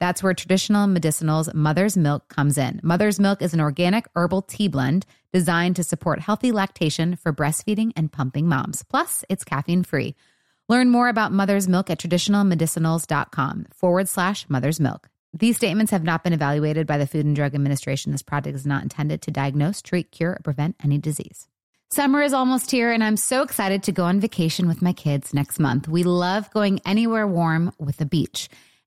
That's where traditional medicinals Mother's Milk comes in. Mother's Milk is an organic herbal tea blend designed to support healthy lactation for breastfeeding and pumping moms. Plus, it's caffeine free. Learn more about mother's milk at traditionalmedicinals.com forward slash mother's milk. These statements have not been evaluated by the Food and Drug Administration. This product is not intended to diagnose, treat, cure, or prevent any disease. Summer is almost here, and I'm so excited to go on vacation with my kids next month. We love going anywhere warm with the beach.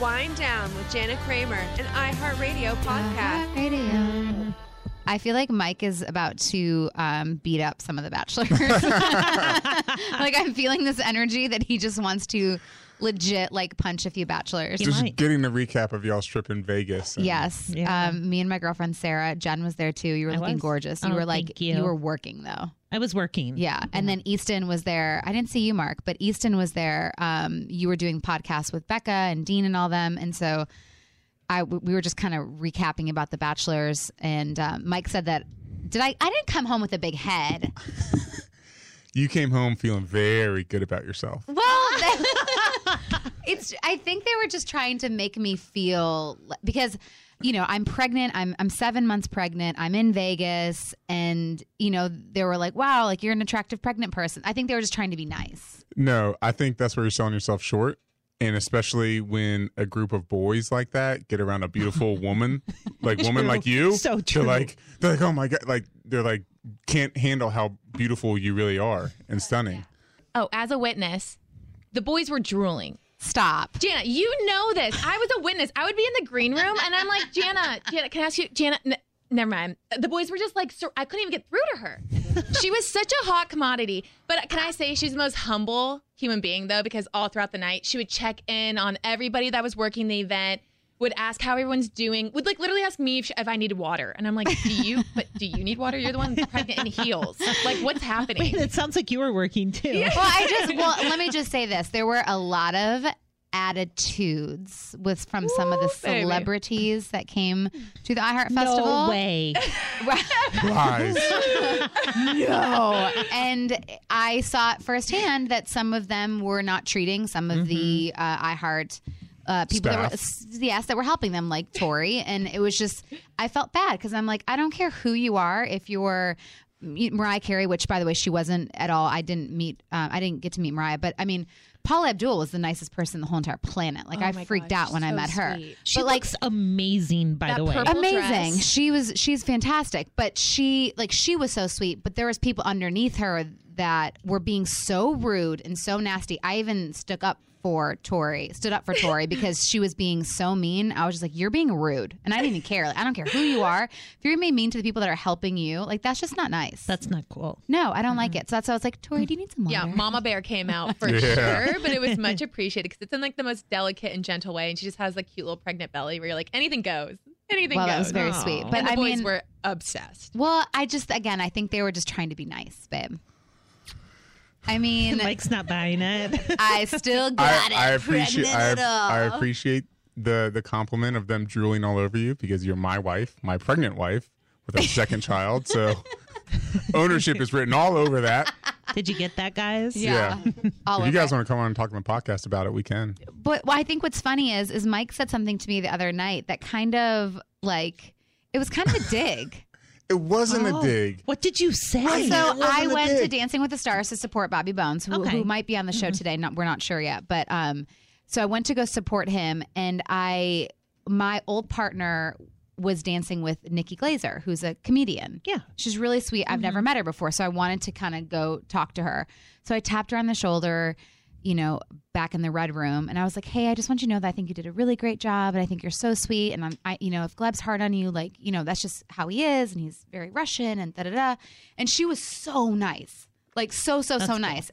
Wind Down with Jana Kramer, an iHeartRadio podcast. I feel like Mike is about to um, beat up some of the bachelors. like I'm feeling this energy that he just wants to legit like punch a few bachelors. Just might. getting the recap of y'all's trip in Vegas. and- Yes. Yeah. Um, me and my girlfriend Sarah, Jen was there too. You were I looking was? gorgeous. You Oh, were like thank you. were working though. I was working. Yeah. And then Easton was there. I didn't see you, Mark, but Easton was there. Um, you were doing podcasts with Becca and Dean and all them. And so I we were just kind of recapping about the bachelors. And um, Mike said that did I I didn't come home with a big head. You came home feeling very good about yourself. Well, it's. I think they were just trying to make me feel because, you know, I'm pregnant. I'm I'm seven months pregnant. I'm in Vegas, and you know, they were like, "Wow, like you're an attractive pregnant person." I think they were just trying to be nice. No, I think that's where you're selling yourself short. And especially when a group of boys like that get around a beautiful woman, like woman True. like you, So true. They're like, they're like, oh my god, like they're like, can't handle how beautiful you really are and stunning. Oh, as a witness, the boys were drooling. Stop. Jana, you know this. I was a witness. I would be in the green room and I'm like, Jana, Jana, can I ask you, Jana? N- never mind. The boys were just like, sur- I couldn't even get through to her. she was such a hot commodity. But can I say she's the most humble human being though? Because all throughout the night, she would check in on everybody that was working the event. Would ask how everyone's doing. Would like literally ask me if, if I needed water, and I'm like, "Do you? But do you need water? You're the one pregnant in heels. Like, what's happening?" It sounds like you were working too. Well, I just well, let me just say this: there were a lot of attitudes with from some of the Woo, baby. celebrities that came to the iHeart Festival. No way. Lies. No. and I saw it firsthand that some of them were not treating some of the uh, iHeart uh, people that were, yes, that were helping them, like Tori. And it was just, I felt bad because I'm like, I don't care who you are. If you're Mariah Carey, which by the way, she wasn't at all. I didn't meet, uh, I didn't get to meet Mariah, but I mean, Paula Abdul was the nicest person in the whole entire planet. Like, Oh I freaked gosh, out when I met her. sweet. She but like, looks amazing, by That the way. amazing dress. she was she's fantastic but she like she was so sweet but there was people underneath her that were being so rude and so nasty i even stuck up for tori stood up for tori because she was being so mean i was just like you're being rude and i didn't even care like i don't care who you are if you're being mean to the people that are helping you like that's just not nice That's not cool. no i don't like it so that's why i was like tori do you need some water Yeah, Mama Bear came out for Yeah. sure, but it was much appreciated because it's in like the most delicate and gentle way, and she just has like cute little pregnant belly where you're like anything goes. Anything well, goes. that was very Aw. sweet. But and the I boys mean, were obsessed. well, I just again, I think they were just trying to be nice, babe. I mean, Mike's not buying it. I still got I, it. I appreciate I. I appreciate the the compliment of them drooling all over you because you're my wife, my pregnant wife with a second child. So ownership is written all over that. Did you get that, guys? Yeah, all If you guys it. want to come on and talk on the podcast about it, we can. But well, I think what's funny is is Mike said something to me the other night that kind of like it was kind of a dig. It wasn't Oh, a dig. What did you say? so it wasn't I a went to. Dancing with the Stars to support Bobby Bones, who, Okay. who might be on the show today. Not, we're not sure yet, but um, so I went to go support him, and I my old partner was dancing with Nikki Glazer, who's a comedian. Yeah. She's really sweet. I've never met her before, so I wanted to kind of go talk to her. So I tapped her on the shoulder, you know, back in the red room, and I was like, "Hey, I just want you to know that I think you did a really great job, and I think you're so sweet. And I'm, I, you know, if Gleb's hard on you, like, you know, that's just how he is, and he's very Russian, and da da da." And she was so nice, like so so so nice.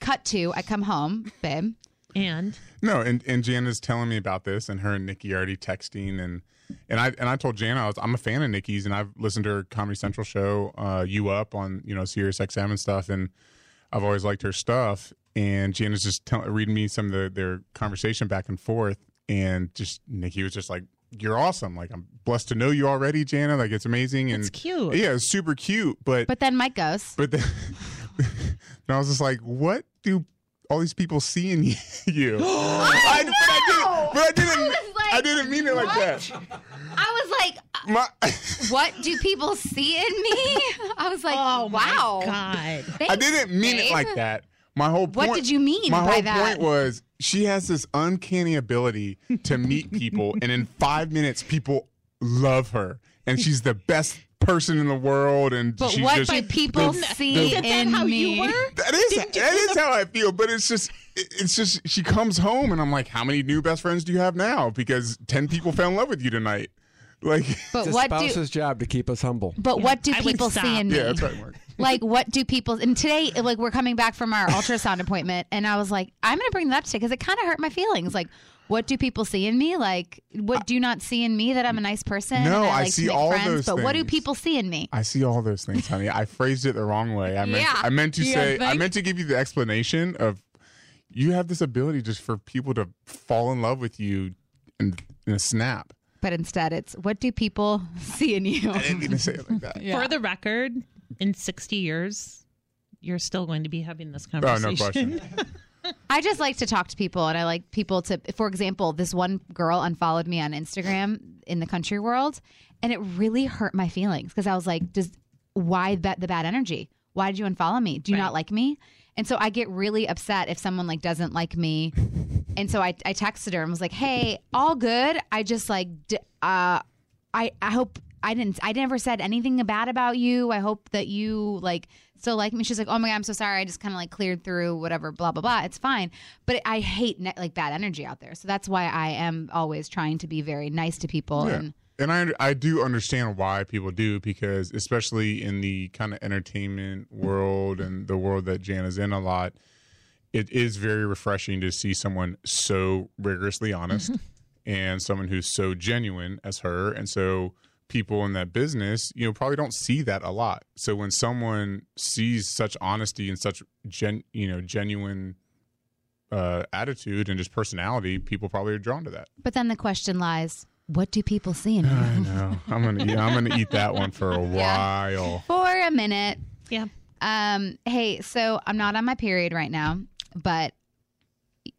Cut to, I come home, babe. And No, and and Jana's telling me about this, and her and Nikki already texting, and and I and I told Jana I was I'm a fan of Nikki's, and I've listened to her Comedy Central show, uh, You Up on you know Sirius XM and stuff, and I've always liked her stuff. And Jana's just tell, reading me some of the, their conversation back and forth, and just Nikki was just like, "You're awesome! Like I'm blessed to know you already, Jana. Like it's amazing and It's cute. Yeah, it's super cute, but But then Mike goes, but then and I was just like, what do all these people see in you? I, oh, but I didn't, but I didn't, I like, I didn't mean it like that. I was like, uh, My, "What do people see in me?" I was like, oh "Wow." my god. Thanks, I didn't mean it like that. My whole point. What did you mean My by whole that? point was she has this uncanny ability to meet people, and in five minutes, people love her, and she's the best person in the world. And But she's what just, do people the- see Isn't in how me? you were? That is that is how I feel, but it's just it's just she comes home and I'm like, how many new best friends do you have now? Because ten people fell in love with you tonight. Like, But It's a what do spouse's job to keep us humble. but what do I people see in me? yeah, that's right, Mark. Like what do people and today like we're coming back from our ultrasound appointment and I was like I'm going to bring that up today because it kind of hurt my feelings like what do people see in me like what do you not see in me that I'm a nice person No, and I, I like see all friends those but what do people see in me I see all those things, honey. I phrased it the wrong way. I meant Yeah. I meant to You say I meant to give you the explanation of you have this ability just for people to fall in love with you in, in a snap. but instead it's what do people see in you I didn't mean to say it like that. For the record, in 60 years, you're still going to be having this Oh, conversation. no question. I just like to talk to people, and I like people to. For example, this one girl unfollowed me on Instagram in the country world, and it really hurt my feelings because I was like, "Does why that the bad energy? Why did you unfollow me? Do you not like me?" And so I get really upset if someone like doesn't like me, and so I I texted her and was like, "Hey, all good. I just like d- uh, I I hope." I didn't. I never said anything bad about you. I hope that you like still like me. She's like, "Oh my god, I'm so sorry. I just kind of like cleared through whatever, blah blah blah. It's fine." But I hate ne- like bad energy out there. So that's why I am always trying to be very nice to people. Yeah. And And I I do understand why people do because especially in the kind of entertainment world and the world that Jan is in a lot, it is very refreshing to see someone so rigorously honest mm-hmm. and someone who's so genuine as her. And so people in that business, you know, probably don't see that a lot. So when someone sees such honesty and such gen, you know, genuine uh, attitude and just personality, people probably are drawn to that. but then the question lies: What do people see in you? I know. I'm gonna eat, I'm gonna eat that one for a while. For a minute. Yeah. Um. Hey, so I'm not on my period right now, but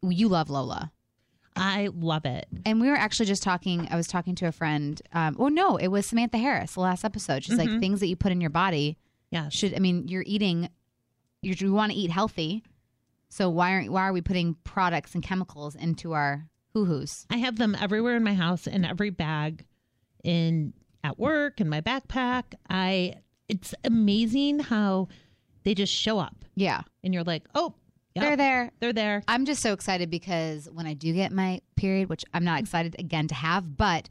you love Lola. I love it. And we were actually just talking. I was talking to a friend. Um, oh no, it was Samantha Harris. The last episode. She's like things that you put in your body Yeah. should. I mean, you're eating. You're, you want to eat healthy, so why aren't why are we putting products and chemicals into our hoo hoos? I have them everywhere in my house, in every bag, in at work, in my backpack. I. It's amazing how they just show up, Yeah, and you're like, oh, yep, they're there. They're there. I'm just so excited because when I do get my period, which I'm not excited again to have, but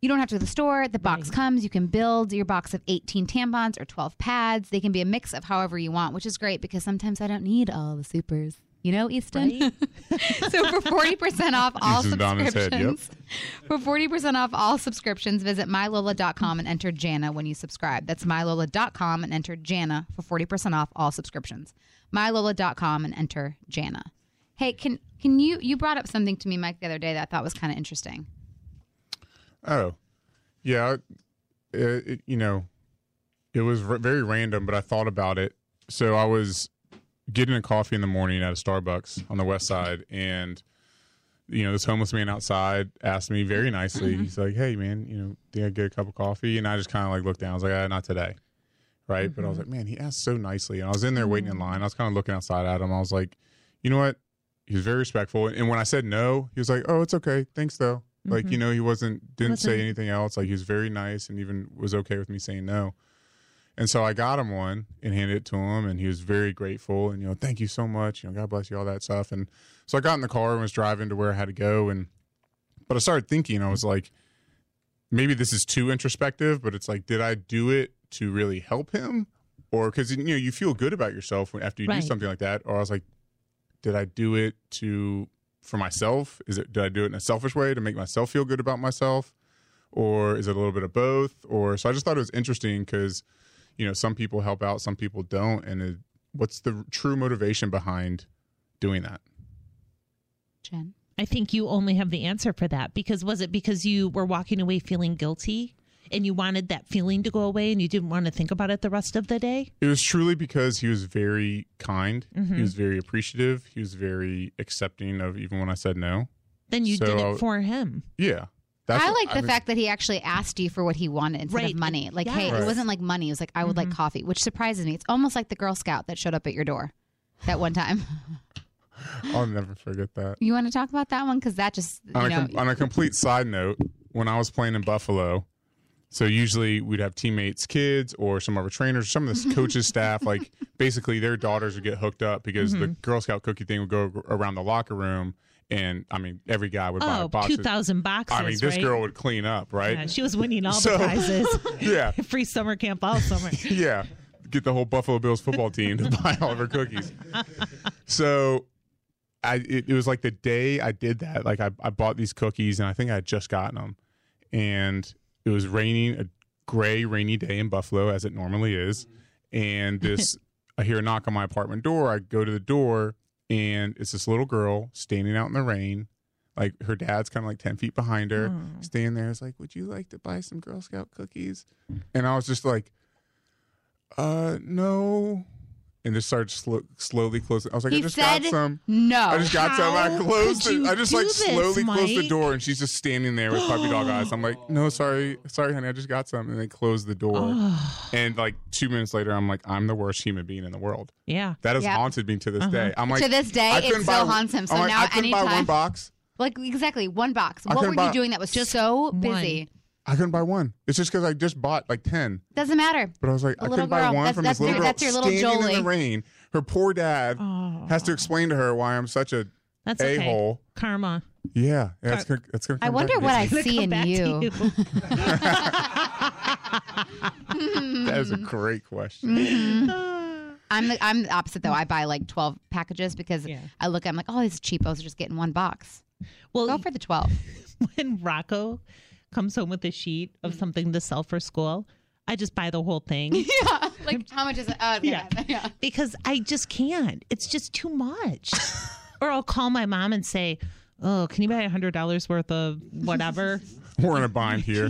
you don't have to go to the store. The box comes. You can build your box of 18 tampons or 12 pads. They can be a mix of however you want, which is great because sometimes I don't need all the supers. You know, Easton. Right? so for forty percent off all Easton's nodding head, yep. subscriptions, for forty percent off all subscriptions, visit mylola.com and enter Jana when you subscribe. That's mylola.com and enter Jana for forty percent off all subscriptions. mylola.com and enter Jana. Hey, can can you you brought up something to me, Mike, the other day that I thought was kind of interesting. Oh, yeah. It, it, you know, it was r- very random, but I thought about it. So I was getting a coffee in the morning at a Starbucks on the west side, and you know, this homeless man outside asked me very nicely. Mm-hmm. He's like, "Hey, man, you know, think I get a cup of coffee?" And I just kind of like looked down. I was like, ah, "Not today." Right, but I was mm-hmm. like, "Man, he asked so nicely," and I was in there waiting in mm-hmm. line. I was kind of looking outside at him. I was like, "You know what?" He was very respectful, and when I said no, he was like, "Oh, it's okay, thanks though." Like you know, he wasn't didn't say anything else. Like he was very nice, and even was okay with me saying no. And so I got him one and handed it to him, and he was very grateful. And you know, thank you so much. You know, God bless you, all that stuff. And so I got in the car and was driving to where I had to go. And but I started thinking, I was like, maybe this is too introspective, but it's like, did I do it to really help him, or because you know you feel good about yourself when after you Right. do something like that? Or I was like, did I do it to for myself? Is it did I do it in a selfish way to make myself feel good about myself? Or is it a little bit of both? Or so I just thought it was interesting because, you know, some people help out, some people don't. And it, what's the true motivation behind doing that? Jen. I think you only have the answer for that because was it because you were walking away feeling guilty and you wanted that feeling to go away and you didn't want to think about it the rest of the day? It was truly because he was very kind. He mm-hmm. was very appreciative. He was very accepting of even when I said no. Then you did So- it for him. Yeah. That's I like the mean, fact that he actually asked you for what he wanted instead Right. of money. Like, hey, Yes. it wasn't like money. It was like, I would like mm-hmm. coffee, which surprises me. It's almost like the Girl Scout that showed up at your door that one time. I'll never forget that. You want to talk about that one? Because that just, you on, a know, com- on a complete side note, when I was playing in Buffalo, so usually we'd have teammates' kids or some of our trainers, some of the coaches' staff, like basically their daughters would get hooked up because the mm-hmm. Girl Scout cookie thing would go around the locker room, and I mean every guy would buy Oh, a box. 2,000 boxes. I mean, this right? girl would clean up, right? Yeah, she was winning all So- the prizes. yeah, Free summer camp all summer. yeah. Get the whole Buffalo Bills football team to buy all of her cookies. So I it, it was like the day I did that, like I, I bought these cookies and I think I had just gotten them. And it was raining, a gray, rainy day in Buffalo, as it normally is. And this I hear a knock on my apartment door. I go to the door and it's this little girl standing out in the rain. Like her dad's kind of like 10 feet behind her, standing there. It's like, Would you like to buy some Girl Scout cookies? And I was just like, uh, no. And just started slo- slowly closing. I was like, I just said got some. no. I just got some. I closed could it. I just like this, slowly closed the door, and she's just standing there with puppy dog eyes. I'm like, no, sorry, sorry, honey, I just got some, and they closed the door. and like two minutes later, I'm like, I'm the worst human being in the world. Yeah. That has Yep. haunted me to this uh-huh. day. I'm like, To this day, I it couldn't still buy- haunts him. So I'm like, now I couldn't buy one box. like exactly one box. I What couldn't were you doing that was Just so one. Busy? I couldn't buy one. It's just because I just bought like ten. Doesn't matter. But I was like, A I couldn't buy girl. one That's- from that's this little your- girl that's your little standing in Jolie. the rain. Her poor dad has to explain to her why I'm such a That's a okay. hole. Karma. Yeah, that's gonna, that's gonna. I come wonder back what I. Gonna see come in back to you. That is a great question. Mm-hmm. I'm the I'm the opposite though. I buy like twelve packages because Yeah. I look. I'm like, oh, these cheapos are just getting one box. Well, Go for the twelve. when Rocco comes home with a sheet of mm. something to sell for school, I just buy the whole thing yeah. Like how much is it? Oh, Yeah. yeah. yeah. because I just can't. It's just too much. or I'll call my mom and say, "Oh, can you buy a hundred dollars worth of whatever?" We're in a bind here.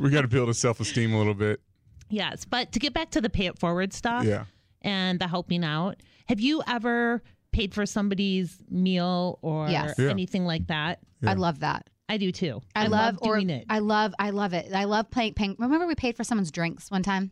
we got to build a self esteem a little bit. yes, but to get back to the pay it forward stuff Yeah. and the helping out, have you ever paid for somebody's meal or Yes. Yeah. anything like that? I love that. I do too. I, love, or doing it. I love I love it. I love paying, paying. Remember we paid for someone's drinks one time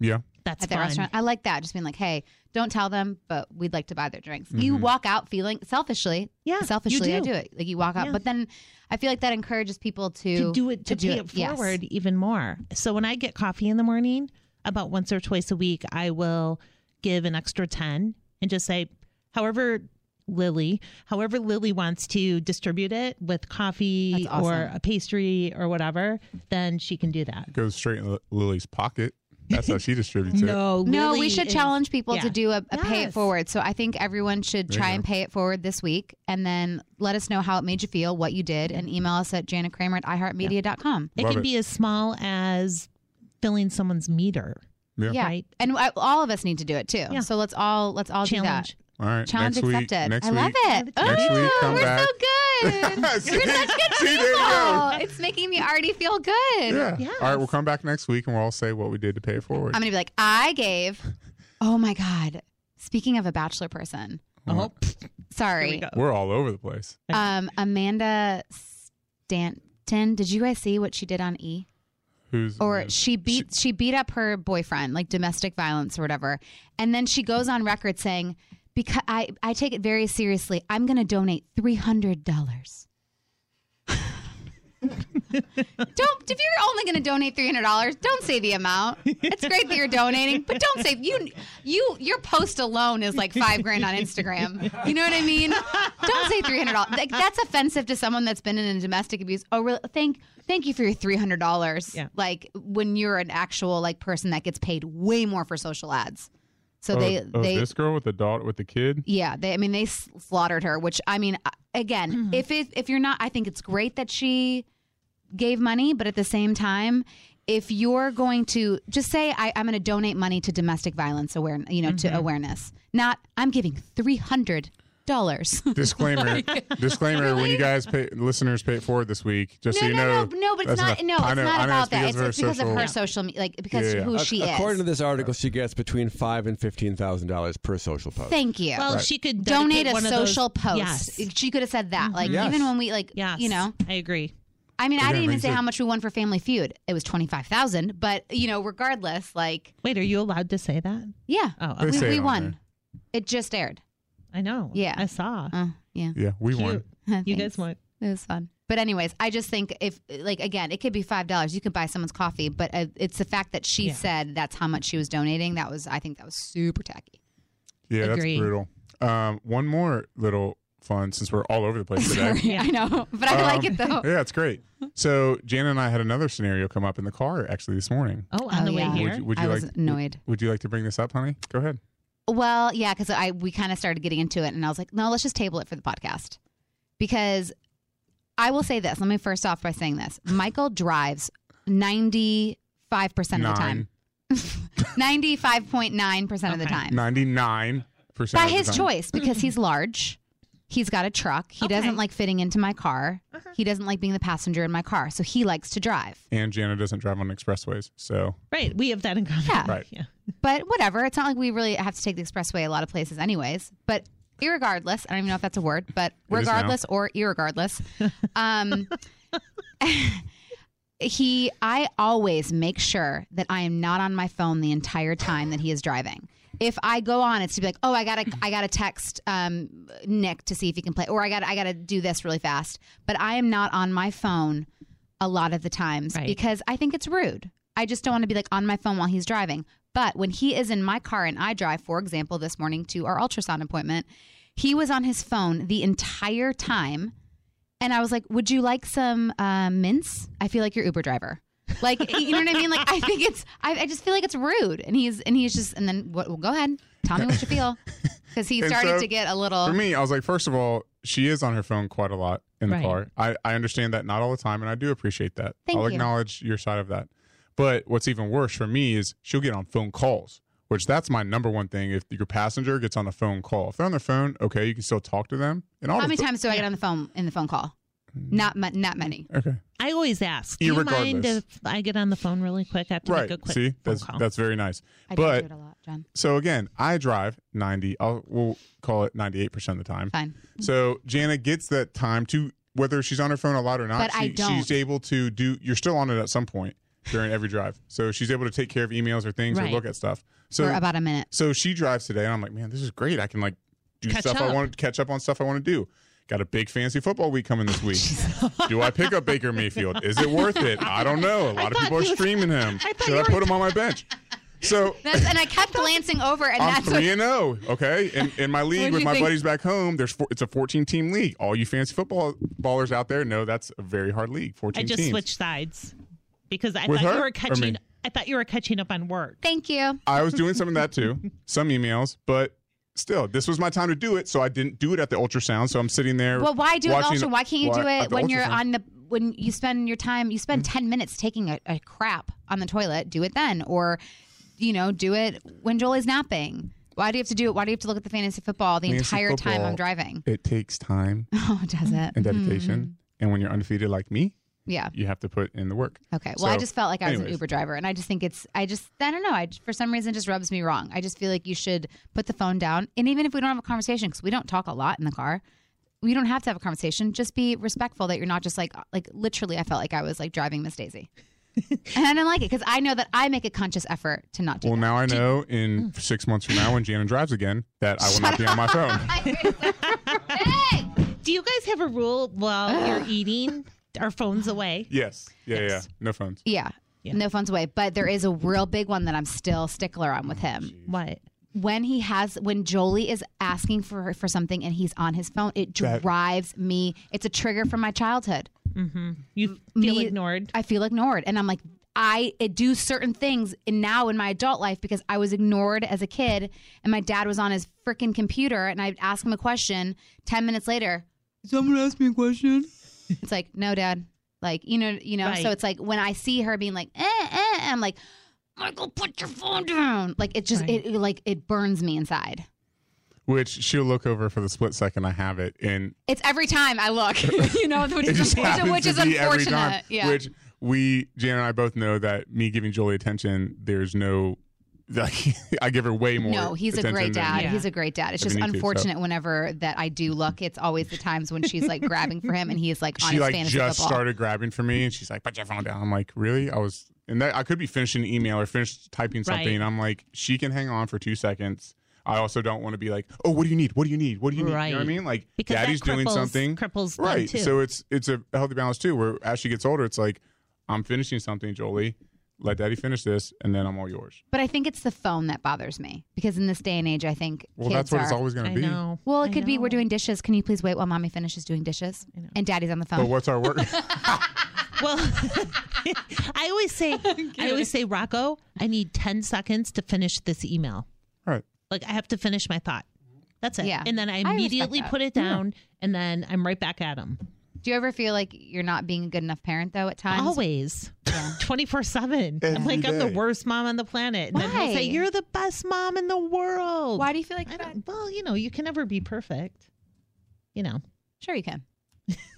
Yeah. That's at the fun. restaurant. I like that. Just being like, hey, don't tell them, but we'd like to buy their drinks. You mm-hmm. walk out feeling selfishly. Yeah, you selfishly, I do. do it. Like you walk out, Yeah. but then I feel like that encourages people to to do it to, do pay it Yes. forward even more. So when I get coffee in the morning, about once or twice a week, I will give an extra 10 and just say, however, Lily, however Lily wants to distribute it with coffee awesome. or a pastry or whatever, then she can do that. Goes straight in Lily's pocket. That's how she distributes it. No, No, we should is- challenge people to do a, a pay it forward. So I think everyone should try and pay it forward this week and then let us know how it made you feel, what you did, and email us at Jana Kramer at iHeartMedia.com. It Love can it. be as small as filling someone's meter. Yeah. Yeah. Right. And I, all of us need to do it too. Yeah. So let's all let's all Challenge. All right. Challenge next week, accepted. Next I week, love it. Next oh, week, come we're back. so good. See? You're such good See, people. go. It's making me already feel good. Yeah. Yes. All right. We'll come back next week and we'll all say what we did to pay for it forward. I'm gonna be like, I gave. Oh my god. Speaking of a bachelor person, Oh, sorry. We we're all over the place. Um, Amanda Stanton. Did you guys see what she did on E? Who's Or she beat she beat up her boyfriend, like domestic violence or whatever, and then she goes on record saying, "Because I I take it very seriously. I'm going to donate three hundred dollars." don't if you're only going to donate three hundred dollars, don't say the amount. It's great that you're donating, but don't say you you your post alone is like five grand on Instagram. You know what I mean? Don't say three hundred dollars. Like, that's offensive to someone that's been in a domestic abuse. Oh, really? Thank thank you for your three hundred dollars. Yeah. Like when you're an actual like person that gets paid way more for social ads. So oh, they oh, they this girl with the daughter with the kid. yeah, they. I mean, they slaughtered her. Which I mean, uh, again, if it, if you're not, I think it's great that she gave money, but at the same time, if you're going to just say, I, "I'm going to donate money to domestic violence awareness," you know, to awareness, not I'm giving three hundred dollars. Disclaimer. disclaimer. When you guys pay, listeners pay it forward this week, just No, so you no, know. no, no, but it's not. enough. No, I it's know, not I know, about that. It's It's, because, it's of social- her social, media, like because Yeah, yeah. who Ac- she is. According to this article, she gets between five and fifteen thousand dollars per social post. Thank you. Well, she could donate a one of those- social post. Yes. She could have said that. Mm-hmm. Like Yes. even when we like, Yes. you know, I agree. I mean, I didn't even say you how much we won for Family Feud. It was twenty five thousand, but you know, regardless, like, Wait, are you allowed to say that? yeah, Oh, They we, we won. there. It just aired. I know. Yeah. I saw. Uh, yeah, Yeah, we won. You Thanks. guys won. It was fun. But anyways, I just think if like again, it could be five dollars. You could buy someone's coffee, but uh, it's the fact that she Yeah. said that's how much she was donating. That was, I think, that was super tacky. Yeah, Agree. that's brutal. Um, one more little fun since we're all over the place today. Sorry, I know, but I like Um, it though. Yeah, it's great. So Jana and I had another scenario come up in the car actually this morning. Oh, on Oh, the way yeah. here. Would you, would you I like was annoyed. Would you like to bring this up, honey? Go ahead. Well, yeah, because I we kind of started getting into it, and I was like, no, let's just table it for the podcast. Because I will say this. Let me first off by saying this: Michael drives ninety five percent of the time, ninety five point nine percent of the time. Ninety nine percent by his choice because he's large. He's got a truck. He Okay. doesn't like fitting into my car. He doesn't like being the passenger in my car, so he likes to drive. And Jana doesn't drive on expressways, so Right. We have that in common. Yeah. Right. Yeah. But whatever. It's not like we really have to take the expressway a lot of places, anyways. But irregardless, I don't even know if that's a word, but It is now. regardless or irregardless, um, he, I always make sure that I am not on my phone the entire time that he is driving. If I go on, it's to be like, oh, I gotta, I gotta text um, Nick to see if he can play, or I gotta, I gotta do this really fast. But I am not on my phone a lot of the times Right. because I think it's rude. I just don't want to be like on my phone while he's driving. But when he is in my car and I drive, for example, this morning to our ultrasound appointment, he was on his phone the entire time. And I was like, Would you like some uh, mints? I feel like your Uber driver. Like, you know what I mean? Like, I think it's, I, I just feel like it's rude. And he's, and he's just, and then what, well, go ahead. Tell me what you feel. Because he And started so, to get a little. for me, I was like, first of all, she is on her phone quite a lot in the Right. car. I, I understand that not all the time, and I do appreciate that. Thank I'll you. acknowledge your side of that. But what's even worse for me is she'll get on phone calls, which that's my number one thing. If your passenger gets on a phone call, if they're on their phone, okay, you can still talk to them. And all How the many times do I get on the phone in the phone call? Not, mu- not many. Okay, I always ask. Do you mind Irregardless. if I get on the phone really quick? I have to right. make a quick See, phone that's call. that's very nice. I do but do it a lot, John. so again, I drive ninety. I'll we'll call it ninety eight percent of the time. Fine. So Jana gets that time to whether she's on her phone a lot or not. But she, I don't. She's able to do. You're still on it at some point during every drive. So she's able to take care of emails or things Right. or look at stuff. So For about a minute. so she drives today, and I'm like, man, this is great. I can like do Catch stuff I up. want to catch up on stuff I want to do. Got a big fancy football week coming this week. do I pick up Baker Mayfield? Is it worth it? I don't know. A lot of people are streaming him. Should I put him on my bench? So That's, and I kept glancing over, and I'm that's what, three and zero. Okay, in, in my league with my think? buddies back home, there's four, it's a 14 team league. All you fancy football ballers out there know that's a very hard league. 14 I just teams. switched sides because I With thought her you were catching. I thought you were catching up on work. Thank you. I was doing some of that too, some emails, but still, this was my time to do it, so I didn't do it at the ultrasound. So I'm sitting there. Well, why do it also? Why can't you do it when you're on the when you spend your time? You spend ten minutes taking a, a crap on the toilet. Do it then, or you know, do it when Jolie's napping. Why do you have to do it? Why do you have to look at the fantasy football the Fantasy entire time. I'm driving? It takes time Oh, does it? and dedication, Mm-hmm. and when you're undefeated like me, Yeah. you have to put in the work. Okay. Well, I just felt like I was an. Uber driver, and I just think it's. I just. I don't know. I for some reason just rubs me wrong. I just feel like you should put the phone down, and even if we don't have a conversation, because we don't talk a lot in the car, we don't have to have a conversation. Just be respectful that you're not just like like literally. I felt like I was like driving Miss Daisy, and I didn't like it because I know that I make a conscious effort to not do. Well, that. now I know in six months from now when Jana drives again that I will not be on my phone. hey! Do you guys have a rule while you're eating? Our phones away. Yes. Yeah, Yes. yeah. No phones. Yeah. Yeah. No phones away, but there is a real big one that I'm still stickler on with oh, him. What? when he has when Jolie is asking for for something and he's on his phone, it That- drives me. It's a trigger from my childhood. Mm-hmm. You feel Me- ignored. I feel ignored, and I'm like, I do certain things in now in my adult life because I was ignored as a kid, and my dad was on his freaking computer, and I'd ask him a question. Ten minutes later, someone asked me a question. It's like, no, dad. Like you know, you know. Right. So it's like when I see her being like, eh, eh, I'm like, Michael, put your phone down. Like it just, Right. it, it like it burns me inside. Which she'll look over for the split second I have it, and It's every time I look, you know, which it is, just which, happens which to is be every unfortunate. time. Yeah. Which we, Jan and I both know that me giving Jolie attention, there's no, like, I give her way more. no, he's a attention great than- dad. Yeah. He's a great dad. It's just you need to, so. unfortunate whenever that I do look. It's always the times when she's like grabbing for him and he's like on She his like fantasy just football. started grabbing for me, and she's like, "Put your phone down." I'm like, "Really?" I was, and that I could be finishing an email or finished typing something. Right. And I'm like, she can hang on for two seconds. I also don't want to be like, "Oh, what do you need? What do you need? What do you need?" You know what I mean? Like, Because that daddy's doing cripples- something, cripples them, right? too. So it's it's a healthy balance too. Where as she gets older, it's like, I'm finishing something, Jolie. Let daddy finish this, and then I'm all yours. But I think it's the phone that bothers me because in this day and age, I think Well, kids that's what are. it's always going to be. know. well, it I could be we're doing dishes. Can you please wait while mommy finishes doing dishes? And daddy's on the phone. But what's our work? Well, I always say, I always say, Rocco, I need ten seconds to finish this email. right. Like I have to finish my thought. That's it. Yeah. And then I immediately that. put it down, and then I'm right back at him. Do you ever feel like you're not being a good enough parent though? At times, Always, twenty four seven. I'm Every like I'm the day. worst mom on the planet, and then he'll Why? say, "You're the best mom in the world." Why do you feel like I that? don't, well, you know, you can never be perfect. You know, Sure, you can.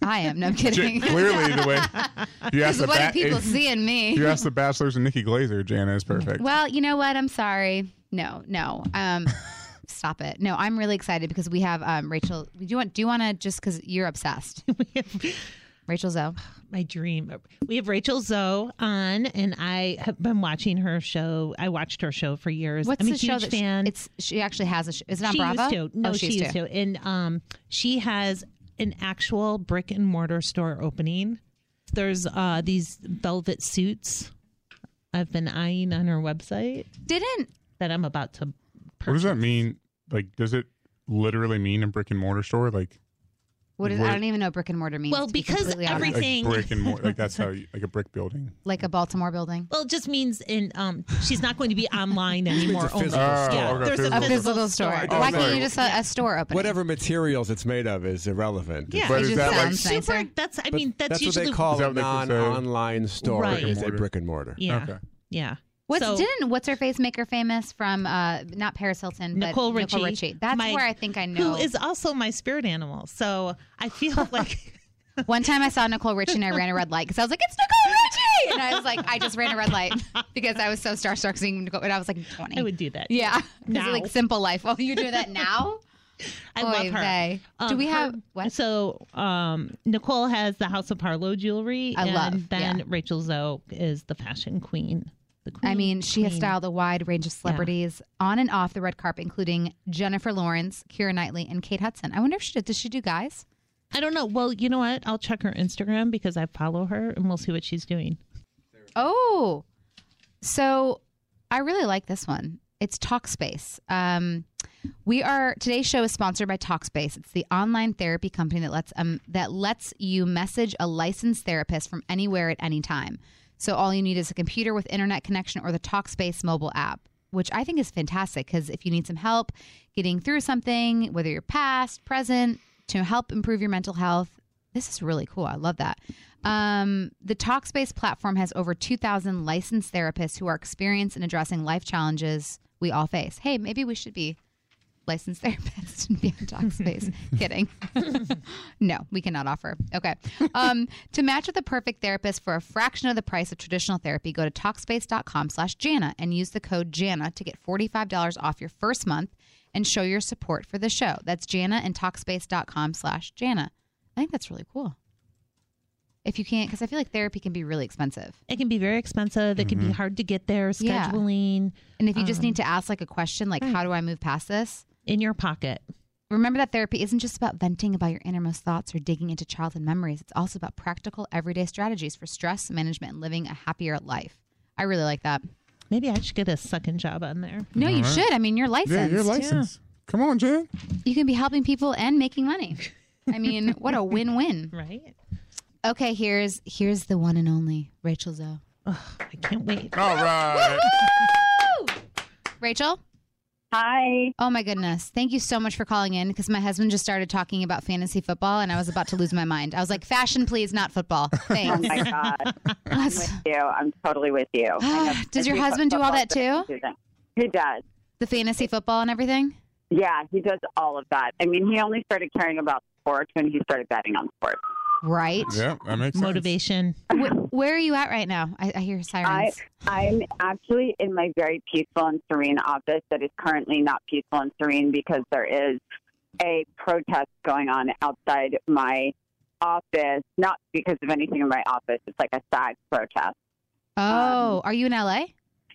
I am. No, I'm J- kidding. Clearly, the way you ask Because the what ba- do people if- see in me? you ask the bachelors and Nikki Glazer, Jana is perfect. Well, you know what? I'm sorry. No, no. Um, stop it. No, I'm really excited because we have um, Rachel. Do you want? Do you want to just because you're obsessed? Rachel Zoe. my dream. We have Rachel Zoe on, and I have been watching her show. I watched her show for years. What's I'm a the show that fan. She, it's she actually has a. Sh- is it on she Bravo? used to. No, oh, she, used to. And um, she has an actual brick and mortar store opening. There's uh, these velvet suits I've been eyeing on her website Didn't that I'm about to. What does that mean? Like, does it literally mean a brick and mortar store? Like, what is? What- I don't even know what brick and mortar means. Well, to be because completely honest. Everything. like brick and mortar? Like that's how you, like a brick building. like a Baltimore building. Well, it just means in um, she's not going to be online anymore. a only. physical Oh, yeah, okay, there's physical. A physical store. Oh, Why sorry. can't you just a, a store opening? Whatever materials it's made of is irrelevant. Yeah. But It is just that like sounds nicer. Super. That's. I mean, that's, that's what usually they call a what they would say? non-online store Right. is a brick and mortar. Yeah. Okay. Yeah. What's So- didn't what's her face make her famous from? Uh, not Paris Hilton, but Nicole Richie. Nicole Richie. That's My- where I think I know. Who is also my spirit animal. So I feel like One time I saw Nicole Richie and I ran a red light because I was like, it's Nicole Richie! And I was like, I just ran a red light because I was so starstruck seeing Nicole. And I was like 20. I would do that. Yeah, Now. like simple life. Oh, you do that now? I Oy love her. Do Um, we her- have what? So um, Nicole has the House of Harlow jewelry. I and love, Then yeah. Rachel Zoe is the fashion queen. I mean, she has styled a wide range of celebrities on and off the red carpet, including Jennifer Lawrence, Keira Knightley, and Kate Hudson. I wonder if she did. Does she do guys? I don't know. Well, you know what? I'll check her Instagram because I follow her, and we'll see what she's doing. Oh, so I really like this one. It's Talkspace. Um, we are today's show is sponsored by Talkspace. It's the online therapy company that lets um that lets you message a licensed therapist from anywhere at any time. So all you need is a computer with internet connection or the Talkspace mobile app, which I think is fantastic because if you need some help getting through something, whether you're past, present, to help improve your mental health, this is really cool. I love that. Um, the Talkspace platform has over 2,000 licensed therapists who are experienced in addressing life challenges we all face. Hey, maybe we should be licensed therapist and be on Talkspace. Kidding. no, we cannot offer. Okay. Um, to match with the perfect therapist for a fraction of the price of traditional therapy, go to Talkspace.com slash Jana and use the code Jana to get $45 off your first month and show your support for the show. That's Jana and Talkspace.com slash Jana. I think that's really cool. If you can't, because I feel like therapy can be really expensive. It can be very expensive. It can be hard to get there, Yeah. scheduling And if you just need to ask like a question, like, how do I move past this? In your pocket. Remember that therapy isn't just about venting about your innermost thoughts or digging into childhood memories. It's also about practical, everyday strategies for stress management and living a happier life. I really like that. Maybe I should get a second job on there. No, you should. I mean, you're licensed. Yeah, you're licensed. Come on, Jen. You can be helping people and making money. I mean, what a win-win. Right? Okay, here's here's the one and only Rachel Zoe. Oh, I can't wait. All right. Rachel? Hi. Oh my goodness. Thank you so much for calling in because my husband just started talking about fantasy football and I was about to lose my mind. I was like, fashion, please, not football. Oh Thanks. oh my God. I'm with you. I'm totally with you. Ah, does your husband do all that too? He does. the fantasy football and everything? Yeah, he does all of that. I mean, he only started caring about sports when he started betting on sports. Right. Yeah, that makes sense. Motivation. Wh- where are you at right now? I, I hear I, sirens. I'm actually in my very peaceful and serene office that is currently not peaceful and serene because there is a protest going on outside my office, not because of anything in my office. It's like a side protest. oh, are you in LA?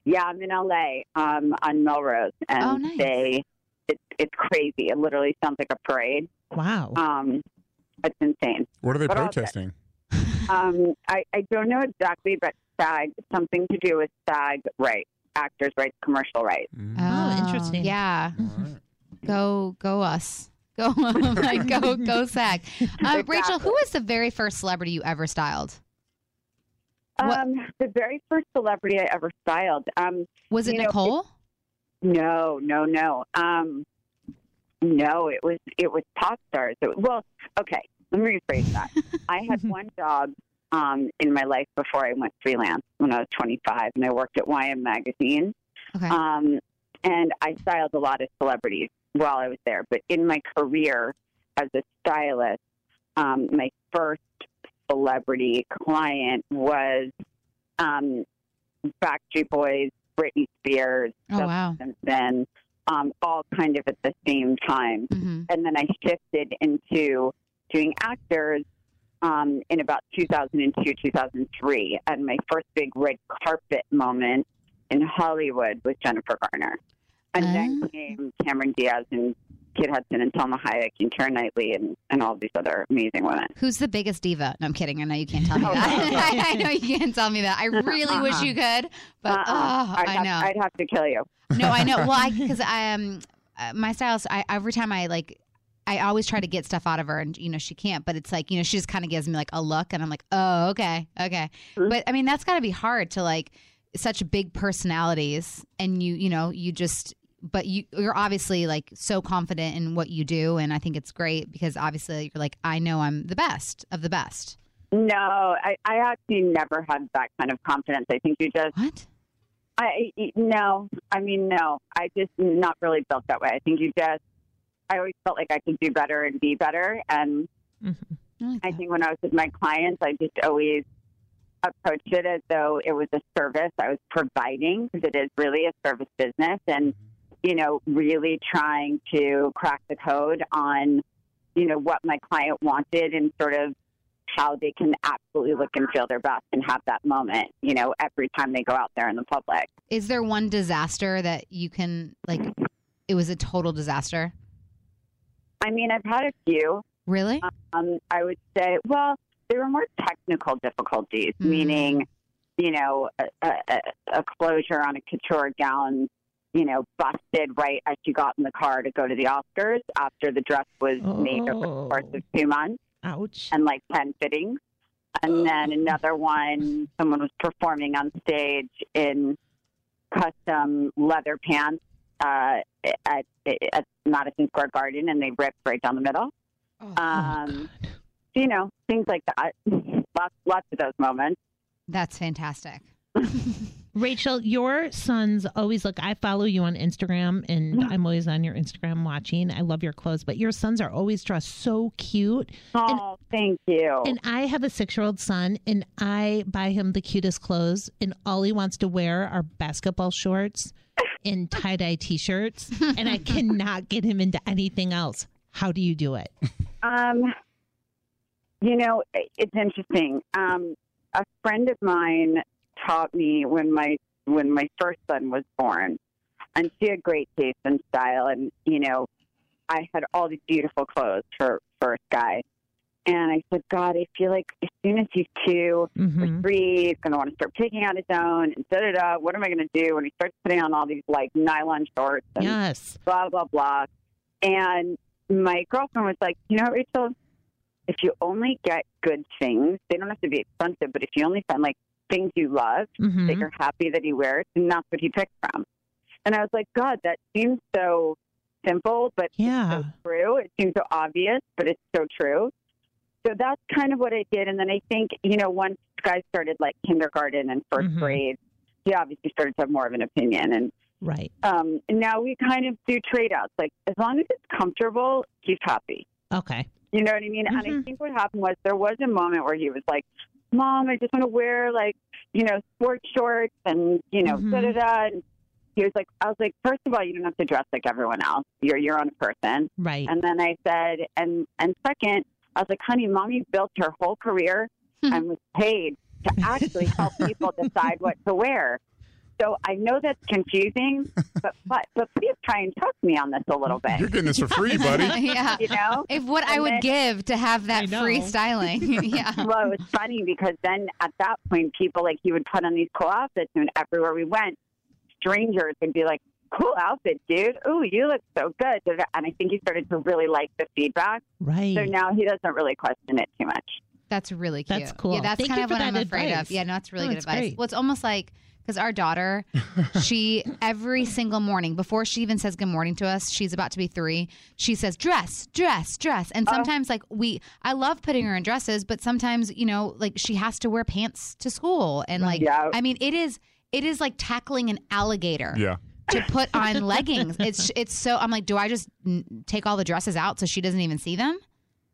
Yeah, I'm in LA um, on Melrose, and Oh, nice. they it's it's crazy. It literally sounds like a parade. Wow. Um, it's insane. What are they But protesting? Um, I I don't know exactly, but SAG something to do with SAG rights, actors' rights, commercial rights. Mm. Oh, interesting. Yeah. All right. Go, go us. Go, like, go, go, SAG. Uh, Rachel, Exactly. who was the very first celebrity you ever styled? Um, the very first celebrity I ever styled. Um, Was it You know, Nicole? no, no, no. Um, no, it was it was pop stars. It well, okay. Let me rephrase that. I had one job um, in my life before I went freelance when I was 25, and I worked at YM Magazine. Okay. Um, and I styled a lot of celebrities while I was there. But in my career as a stylist, um, my first celebrity client was um, Backstreet Boys, Britney Spears, oh, wow. Simpson, um, all kind of at the same time. hmm And then I shifted into doing actors um, in about 2002, 2003. And my first big red carpet moment in Hollywood was Jennifer Garner. And then Ah. came Cameron Diaz and Kate Hudson and Salma Hayek and Keira Knightley and, and all these other amazing women. Who's the biggest diva? No, I'm kidding. I know you can't tell me Oh, that. no. I know you can't tell me that. I really wish you could, but Uh-uh. oh, I'd I have, know. I'd have to kill you. No, I know. Well, I because I um uh, my stylist. I every time I like. I always try to get stuff out of her, and you know she can't. But it's like you know she just kind of gives me like a look, and I'm like, oh okay, okay. Mhm. But I mean that's got to be hard to like such big personalities, and you you know you just. But you you're obviously like so confident in what you do, and I think it's great because obviously you're like I know I'm the best of the best. No, I, I actually never had that kind of confidence. I think you just What? I no, I mean no. I just not really built that way. I think you just. I always felt like I could do better and be better, and Mhm. I like I think when I was with my clients, I just always approached it as though it was a service I was providing because it is really a service business, and you know, really trying to crack the code on you know what my client wanted and sort of how they can absolutely look and feel their best and have that moment, you know, every time they go out there in the public. Is there one disaster that you can like? It was a total disaster. I mean, I've had a few. Really? Um, I would say, well, there were more technical difficulties, Mm. meaning, you know, a, a, a closure on a couture gown, you know, busted right as she got in the car to go to the Oscars after the dress was made over the course Oh. of two months Ouch. and like 10 fittings. And then another one, someone was performing on stage in custom leather pants uh, at, at Madison Square Garden, and they ripped right down the middle. Oh, Um, you know, things like that. Lots, lots of those moments. That's fantastic. Rachel, your sons always look. I follow you on Instagram, and I'm always on your Instagram watching. I love your clothes, but your sons are always dressed so cute. Oh, thank you. And I have a six year old son, and I buy him the cutest clothes, and all he wants to wear are basketball shorts and tie dye t shirts, and I cannot get him into anything else. How do you do it? Um, you know, it's interesting. Um, a friend of mine taught me when my when my first son was born, and she had great taste and style, and you know, I had all these beautiful clothes for for Sky, and I said, God, I feel like as soon as he's 2 Mhm. or three, he's going to want to start picking out his own, and da da da. What am I going to do when he starts putting on all these like nylon shorts and Yes. blah blah blah. And my girlfriend was like, you know, Rachel, if you only get good things, they don't have to be expensive, but if you only find like things you love that Mhm. you're happy that he wears, then that's what he picks from. And I was like, God, that seems so simple, but Yeah. so true. It seems so obvious, but it's so true. So that's kind of what I did. And then I think, you know, once guys started like kindergarten and 1st Mhm. grade, he obviously started to have more of an opinion. And Right. um, and now we kind of do trade outs. Like as long as it's comfortable, he's happy. Okay. You know what I mean? And I Mhm. think what happened was there was a moment where he was like, "Mom, I just want to wear like you know sports shorts and you know Mhm. da da da." And he was like, "I was like, first of all, you don't have to dress like everyone else. You're your own person." Right. And then I said, and and second, I was like, "Honey, mommy built her whole career and was paid to actually help people decide what to wear." So I know that's confusing, but but, but please try and trust me on this a little bit. You're getting this for free, buddy. yeah. You know? If what I would then- give to have that know. free styling. yeah. well, it was funny because then at that point, people like he would put on these cool outfits, and everywhere we went, strangers would be like, "Cool outfit, dude! Ooh, you look so good!" And I think he started to really like the feedback. Right. So now he doesn't really question it too much. That's really cute. That's cool. Yeah, that's Thank kind of what I'm that afraid of. Yeah, no, that's really Oh, good it's advice. great. Well, it's almost like because our daughter, she every single morning before she even says good morning to us, she's about to be three. She says dress, dress, dress, and uh-huh. sometimes like we, I love putting her in dresses, but sometimes you know like she has to wear pants to school, and like Yeah. I mean it is it is like tackling an alligator Yeah. to put on leggings. It's it's so I'm like, do I just take all the dresses out so she doesn't even see them?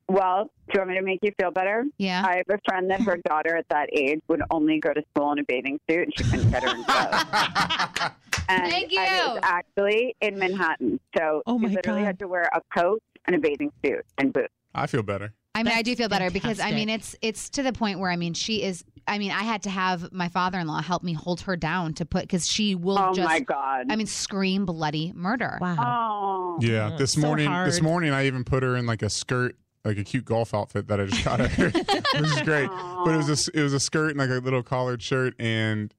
Well, do you want me to make you feel better? Yeah. I have a friend that her daughter at that age would only go to school in a bathing suit, and she couldn't get her in clothes. And Thank you. I was actually in Manhattan, so Oh she literally God. had to wear a coat and a bathing suit and boots. I feel better. I mean, I do feel better because I mean, it's it's to the point where I mean, she is. I mean, I had to have my father-in-law help me hold her down to put because she will Oh just. my god! I mean, scream bloody murder. Wow. oh, Yeah. This so morning, this morning, I even put her in like a skirt, like a cute golf outfit that I just got her, which is great. But it was a, s- it was a skirt and like a little collared shirt, and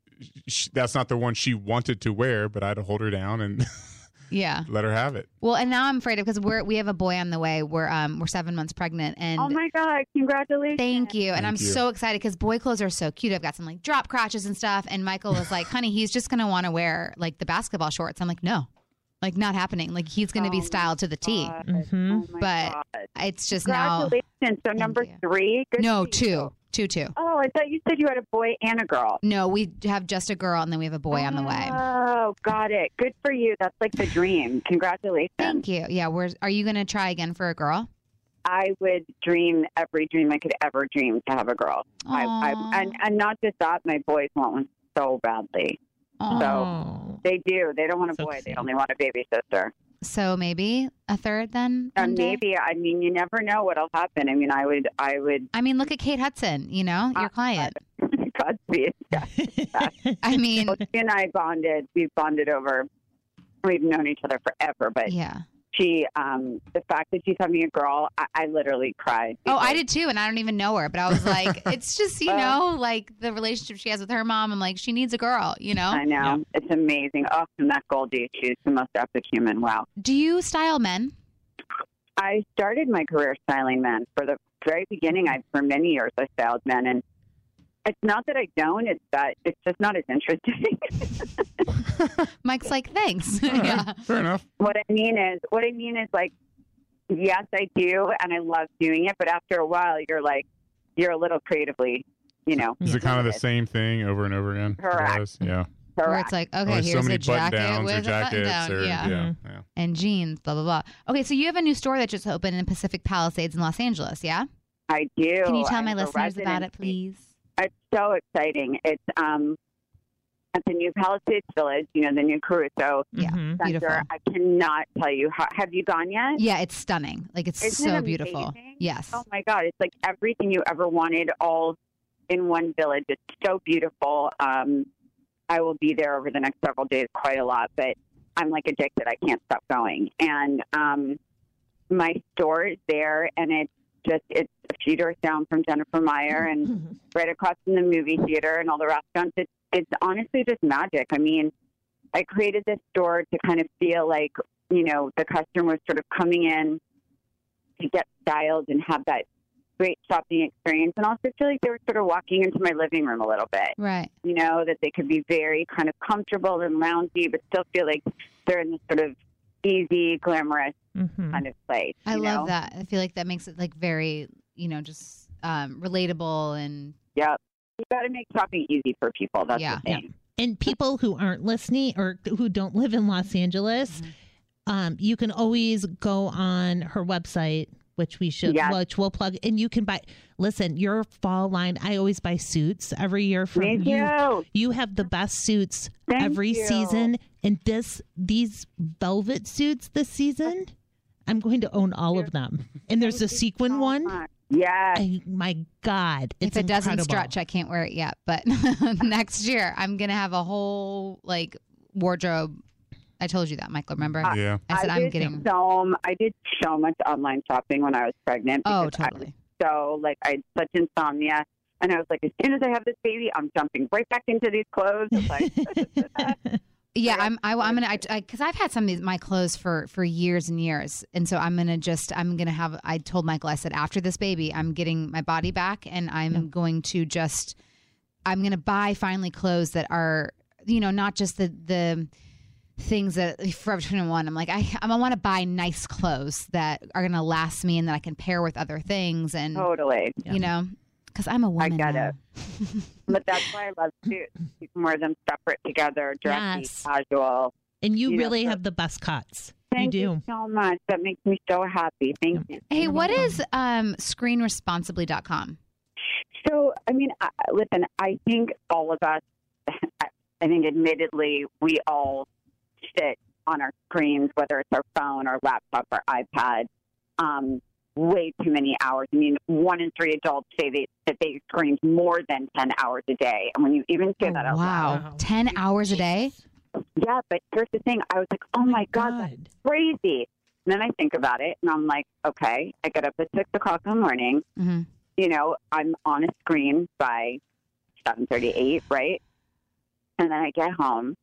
sh that's not the one she wanted to wear. But I had to hold her down and Yeah. let her have it. Well, and now I'm afraid of because we're we have a boy on the way. We're um we're seven months pregnant, and oh my god! Congratulations! Thank you. And Thank I'm you. so excited because boy clothes are so cute. I've got some like drop crotches and stuff. And Michael was like, honey, he's just going to want to wear like the basketball shorts. I'm like, no, like not happening. Like he's going to Oh be styled to the T. God. Mhm. Oh But God. It's just now. Congratulations! So number you. three. Good No, for two. you. Two, two. Oh, I thought you said you had a boy and a girl. No, we have just a girl and then we have a boy on the way. Oh, got it. Good for you. That's like the dream. Congratulations. Thank you. Yeah, we're are you going to try again for a girl? I would dream every dream I could ever dream to have a girl. I, I, and, and not just that, my boys want one so badly. Oh. They do. They don't want a So boy. They only want a baby sister. So maybe a third then? And maybe, I mean, you never know what'll happen. I mean, I would, I would, I mean, look at Kate Hudson, you know, your Uh, client. Godspeed. Yeah. I mean, Well, she and I bonded. We've bonded over, we've known each other forever, but yeah. She, um, the fact that she's having a girl, I, I literally cried. Oh, I did too, and I don't even know her, but I was like, it's just you know, like the relationship she has with her mom. I'm like, she needs a girl, you know. I know. It's amazing. Oh, and that Goldie, she's the most epic human. Wow. Do you style men? I started my career styling men. For the very beginning, I for many years I styled men, and It's not that I don't. It's that it's just not as interesting. Mike's like, thanks. All right, yeah. Fair enough. what I mean is, what I mean is like, yes, I do, and I love doing it. But after a while, you're like, you're a little creatively, you know. Is it kind of the same thing over and over again? Correct. Guys? Yeah. Where it's like, okay, so here's many a jacket downs with or a button down. or yeah. yeah. Mm-hmm. yeah. And jeans, blah, blah, blah. Okay, so you have a new store that just opened in Pacific Palisades in Los Angeles, yeah? I do. Can you tell I'm my a listeners about it, resident. please? It's so exciting. It's um at the new Palisades Village, you know, the new Caruso Yeah. Mhm. Center. Beautiful. I cannot tell you how. Have you gone yet? Yeah, it's stunning. Like, it's Isn't so it beautiful. Yes. Oh my God, it's like everything you ever wanted, all in one village. It's so beautiful. Um, I will be there over the next several days, quite a lot, but I'm like addicted. I can't stop going. And um, my store is there, and it's just it's a few doors down from Jennifer Meyer, and mm-hmm. right across from the movie theater and all the restaurants. It's it's honestly just magic. I mean, I created this store to kind of feel like you know the customer was sort of coming in to get styled and have that great shopping experience, and also feel like they were sort of walking into my living room a little bit. Right. You know that they could be very kind of comfortable and loungy, but still feel like they're in this sort of easy, glamorous Mhm. kind of place. I you love know? that. I feel like that makes it like very, you know, just um, relatable and Yep. You got to make shopping easy for people. That's Yeah. the thing. And people who aren't listening or who don't live in Los Angeles, Mm-hmm. um, you can always go on her website, which we should, Yes. which we'll plug, and you can buy. Listen, your fall line. I always buy suits every year from Me you. too. You have the best suits Thank every you. season, and this these velvet suits this season, I'm going to own all of them. And there's a sequin oh one. Yeah. My God, it's if it doesn't stretch, I can't wear it yet. But next year, I'm gonna have a whole like wardrobe. I told you that, Michael. Remember? Uh, yeah. I said I I'm did getting. so. I did so much online shopping when I was pregnant. Oh, because I was totally. so like I had such insomnia, and I was like, as soon as I have this baby, I'm jumping right back into these clothes. Like, Yeah, I'm. I, I'm gonna. I because I've had some of these, my clothes for for years and years, and so I'm gonna just. I'm gonna have. I told Michael. I said after this baby, I'm getting my body back, and I'm going to just. I'm gonna buy finally clothes that are, you know, not just the the things that Forever 21. I'm like, I I want to buy nice clothes that are gonna last me, and that I can pair with other things, and totally. you know, because I'm a woman. i get now. it. But that's why I love suits. You can wear them separate together, dressy, Yes. casual. and you You really so- have the best cuts. Thank you do. so much. That makes me so happy. Thank you. Hey, what is um screenresponsibly.com? So, I mean, I, listen, I think all of us, I think admittedly, we all sit on our screens, whether it's our phone, our laptop, our iPad, um, way too many hours. I mean, one in three adults say they, that they screen more than 10 hours a day. And when you even say that out wow. loud, Wow. 10 hours a day? yeah, but here's the thing. I was like, oh my God, that's crazy. And then I think about it and I'm like, okay, I get up at six o'clock in the morning. hmm you know, I'm on a screen by 7:38, right? And then I get home,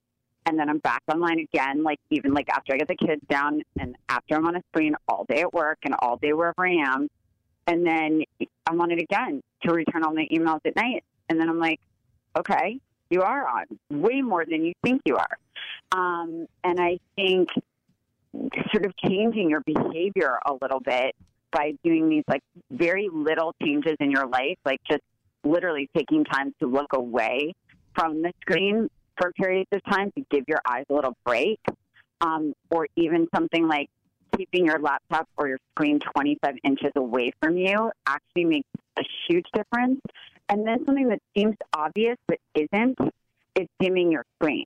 and then I'm back online again. Like even like after I get the kids down, and after I'm on a screen all day at work and all day wherever I am, and then I'm on it again to return all my emails at night. And then I'm like, okay, you are on way more than you think you are. Um, and I think sort of changing your behavior a little bit by doing these like very little changes in your life, like just literally taking time to look away from the screen for periods of time to give your eyes a little break, um, or even something like keeping your laptop or your screen 25 inches away from you actually makes a huge difference. And then something that seems obvious but isn't is dimming your screen.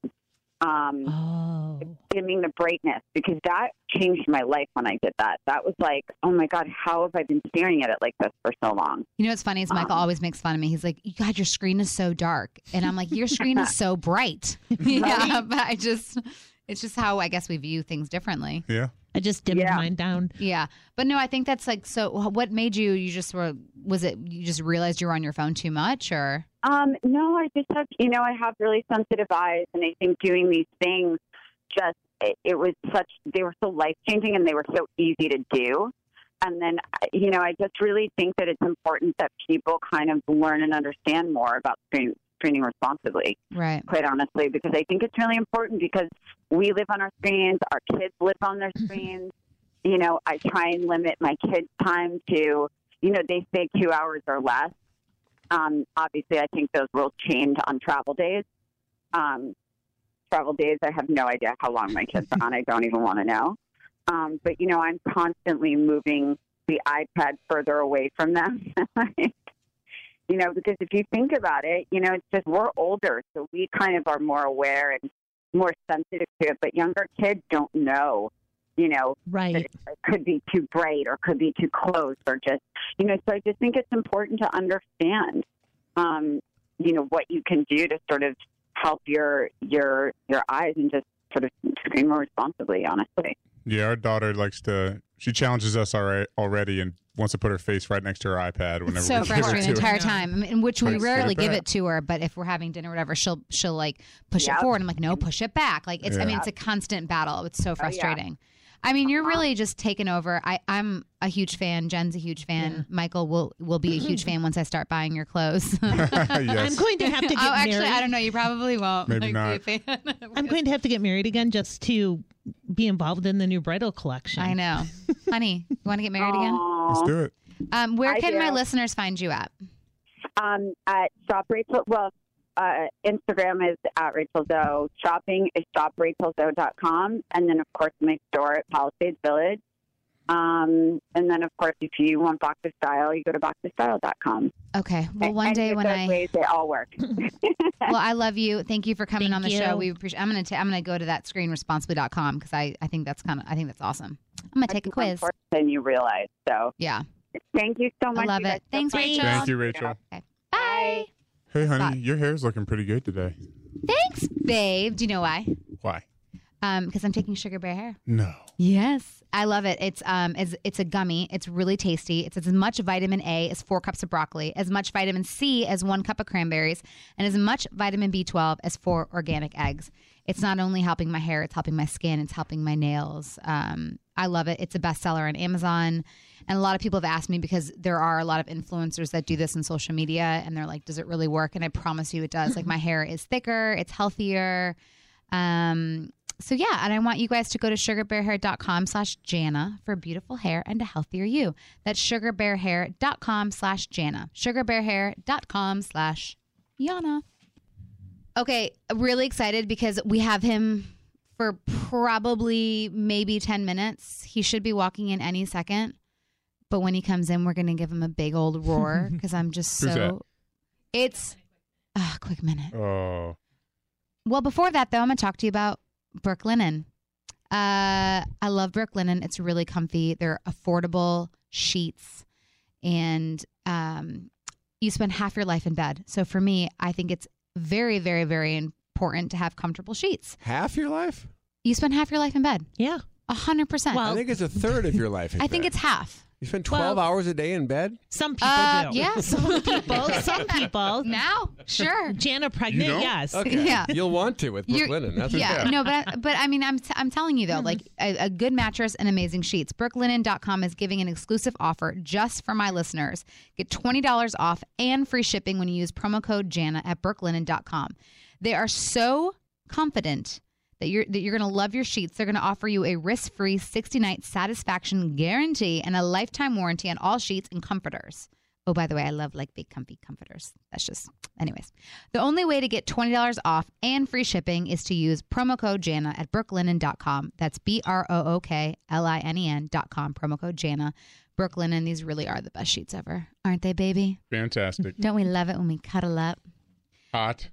Um, Oh. dimming the brightness because that changed my life when I did that. That was like, oh my God, how have I been staring at it like this for so long? You know what's funny is Michael Um, always makes fun of me. He's like, God, your screen is so dark. And I'm like, your screen is so bright. yeah, but I just, it's just how I guess we view things differently. Yeah. I just dimmed Yeah. mine down. Yeah. But no, I think that's like, so what made you, you just were, was it, you just realized you were on your phone too much or? Um, no, I just have, you know, I have really sensitive eyes, and I think doing these things just, it, it was such, they were so life changing and they were so easy to do. and then, you know, I just really think that it's important that people kind of learn and understand more about screen, screening responsibly, Right. quite honestly, because I think it's really important because we live on our screens, our kids live on their screens. you know, I try and limit my kids' time to, you know, they say two hours or less. Um, obviously, I think those rules change on travel days. Um, travel days, I have no idea how long my kids are on. I don't even want to know. Um, but you know, I'm constantly moving the iPad further away from them. you know, because if you think about it, you know, it's just we're older, so we kind of are more aware and more sensitive to it. But younger kids don't know, you know, Right. it could be too bright or could be too close or just, you know. So I just think it's important to understand, um, you know, what you can do to sort of help your your your eyes and just sort of screen more responsibly. Honestly. Yeah, our daughter likes to. She challenges us alre- already and wants to put her face right next to her iPad whenever It's so we give her frustrating the entire her. time. I mean, in which we Right, rarely up give it to her, but if we're having dinner or whatever, she'll she'll like push it forward. I'm like, no, push it back. Like it's I mean, it's a constant battle. It's so yeah. Frustrating. I mean, you're really just taking over. I, I'm a huge fan. Jen's a huge fan. Michael will will be a huge fan once I start buying your clothes. oh, I'm going to have to get actually, married. I don't know. You probably won't. Maybe like, be a fan. I'm going to have to get married again just to be involved in the new bridal collection. I know, honey. You want to get married again? Let's do it. Um, where I can my listeners find you at? Um, at Shop Rachel, well, uh, Instagram is at Rachel Zoe. Shopping is shoprachelzoe.com. And then, of course, my store at Palisades Village. Um, and then, of course, if you want box of style, you go to boxofstyle.com. Okay. Well, one Any day of when I ways, they all work. well, I love you. Thank you for coming Thank on the you. show. We appreciate. I'm gonna ta- I'm gonna go to that screenresponsibly.com because I I think that's kind of I think that's awesome. I'm gonna take a quiz. important Than you realize. So, Yeah. thank you so much. I love it. Thanks, so Rachel. Thank you, Rachel. Okay. Bye. Hey, honey, Bye. your hair's looking pretty good today. Thanks, babe. Do you know why? Why? Um, because I'm taking sugar bear hair. No. Yes, I love it. It's um, it's, it's a gummy. It's really tasty. It's as much vitamin A as four cups of broccoli, as much vitamin C as one cup of cranberries, and as much vitamin B12 as four organic eggs. It's not only helping my hair; it's helping my skin. It's helping my nails. Um, I love it. It's a bestseller on Amazon, and a lot of people have asked me because there are a lot of influencers that do this in social media, and they're like, "Does it really work?" And I promise you, it does. like my hair is thicker. It's healthier. Um, so yeah, and I want you guys to go to sugarbearhair.com slash Jana for beautiful hair and a healthier you. That's sugarbearhair.com slash Jana. Sugarbearhair.com slash Yana. Okay, really excited because we have him for probably maybe 10 minutes. He should be walking in any second. But when he comes in, we're going to give him a big old roar because I'm just so. It's. Ah, quick minute. Oh. Well, before that, though, I'm going to talk to you about Brooklinen. Uh, I love Brooklinen. It's really comfy. They're affordable sheets, and um, you spend half your life in bed. So for me, I think it's very, very, very important to have comfortable sheets. Half your life? You spend half your life in bed. Yeah. A hundred percent. Well, I think it's a third of your life. in I think it's half. You spend 12 Well- hours a day in bed? Some people Uh, do. yeah. Some people. Some people. Now, sure. Jana pregnant, don't? yes. Okay. Yeah. You'll want to with You're- Brooklinen. That's yeah, okay. no, but but I mean, I'm t- I'm telling you though, like a, a good mattress and amazing sheets. Brooklinen.com is giving an exclusive offer just for my listeners. Get twenty dollars off and free shipping when you use promo code Jana at Brooklinen.com. They are so confident that you're that you're going to love your sheets. They're going to offer you a risk-free 60-night satisfaction guarantee and a lifetime warranty on all sheets and comforters. Oh, by the way, I love like big comfy comforters. That's just, anyways. The only way to get $20 off and free shipping is to use promo code Jana at brooklinen.com. That's B R O O K L I N E N.com. Promo code Jana. Brooklinen, these really are the best sheets ever. Aren't they, baby? Fantastic. Don't we love it when we cuddle up? Hot.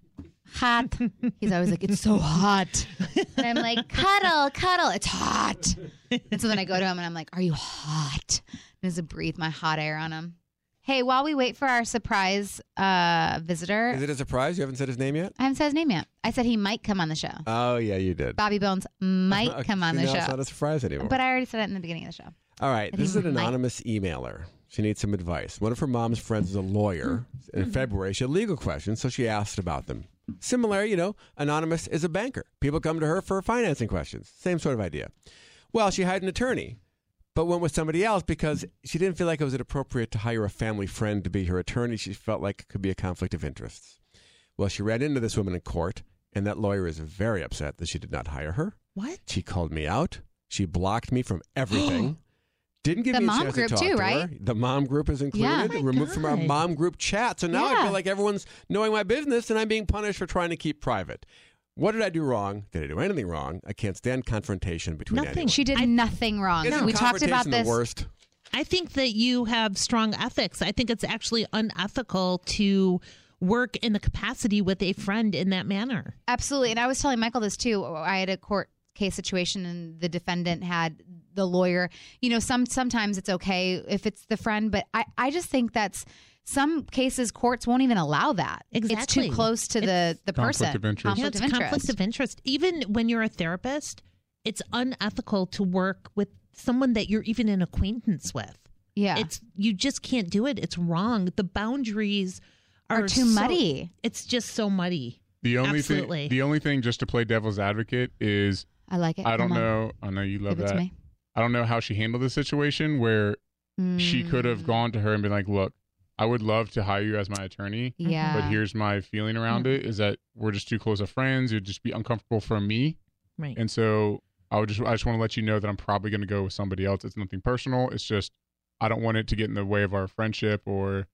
Hot. He's always like, it's so hot. And I'm like, cuddle, cuddle. It's hot. And so then I go to him and I'm like, are you hot? And just breathe my hot air on him. Hey, while we wait for our surprise uh, visitor, Is it a surprise? You haven't said his name yet? I haven't said his name yet. I said he might come on the show. Oh, yeah, you did. Bobby Bones might come on the now It's show. not a surprise anymore. But I already said it in the beginning of the show. All right, this is an might- anonymous emailer. She needs some advice. One of her mom's friends is a lawyer. In February, she had legal questions, so she asked about them. Similar, you know, anonymous is a banker. People come to her for financing questions. Same sort of idea. Well, she hired an attorney, but went with somebody else because she didn't feel like it was appropriate to hire a family friend to be her attorney. She felt like it could be a conflict of interests. Well, she ran into this woman in court, and that lawyer is very upset that she did not hire her. What? She called me out. She blocked me from everything. Didn't give The me a mom chance group to talk too, to right? her. The mom group is included, Yeah. Oh my removed from our mom group chat. So now I feel like everyone's knowing my business, and I'm being punished for trying to keep private. What did I do wrong? Did I do anything wrong? I can't stand confrontation between Nothing. anyone. She did I- nothing wrong. Isn't We talked about this. The worst. I think that you have strong ethics. I think it's actually unethical to work in the capacity with a friend in that manner. Absolutely. And I was telling Michael this too. I had a court case situation and the defendant had the lawyer. You know, some sometimes it's okay if it's the friend, but I, I just think that's some cases courts won't even allow that. It's too close to the the Conflict person. of interest. Yeah, Conflict it's of interest. conflict of interest. Even when you're a therapist, it's unethical to work with someone that you're even an acquaintance with. yeah. It's you just can't do it. It's wrong. The boundaries are, Are too so- muddy. It's just so muddy. The only Absolutely. thing, the only thing, just to play devil's advocate, is I like it. I don't Come on. know. I know you love Give it to that. me. I don't know how she handled the situation where she could have Mm, gone to her and been like, "Look, I would love to hire you as my attorney, Yeah. but here's my feeling around it: is that we're just too close of friends. It'd just be uncomfortable for me, Right. and so I would just, I just want to let you know that I'm probably going to go with somebody else. It's nothing personal. It's just I don't want it to get in the way of our friendship, or it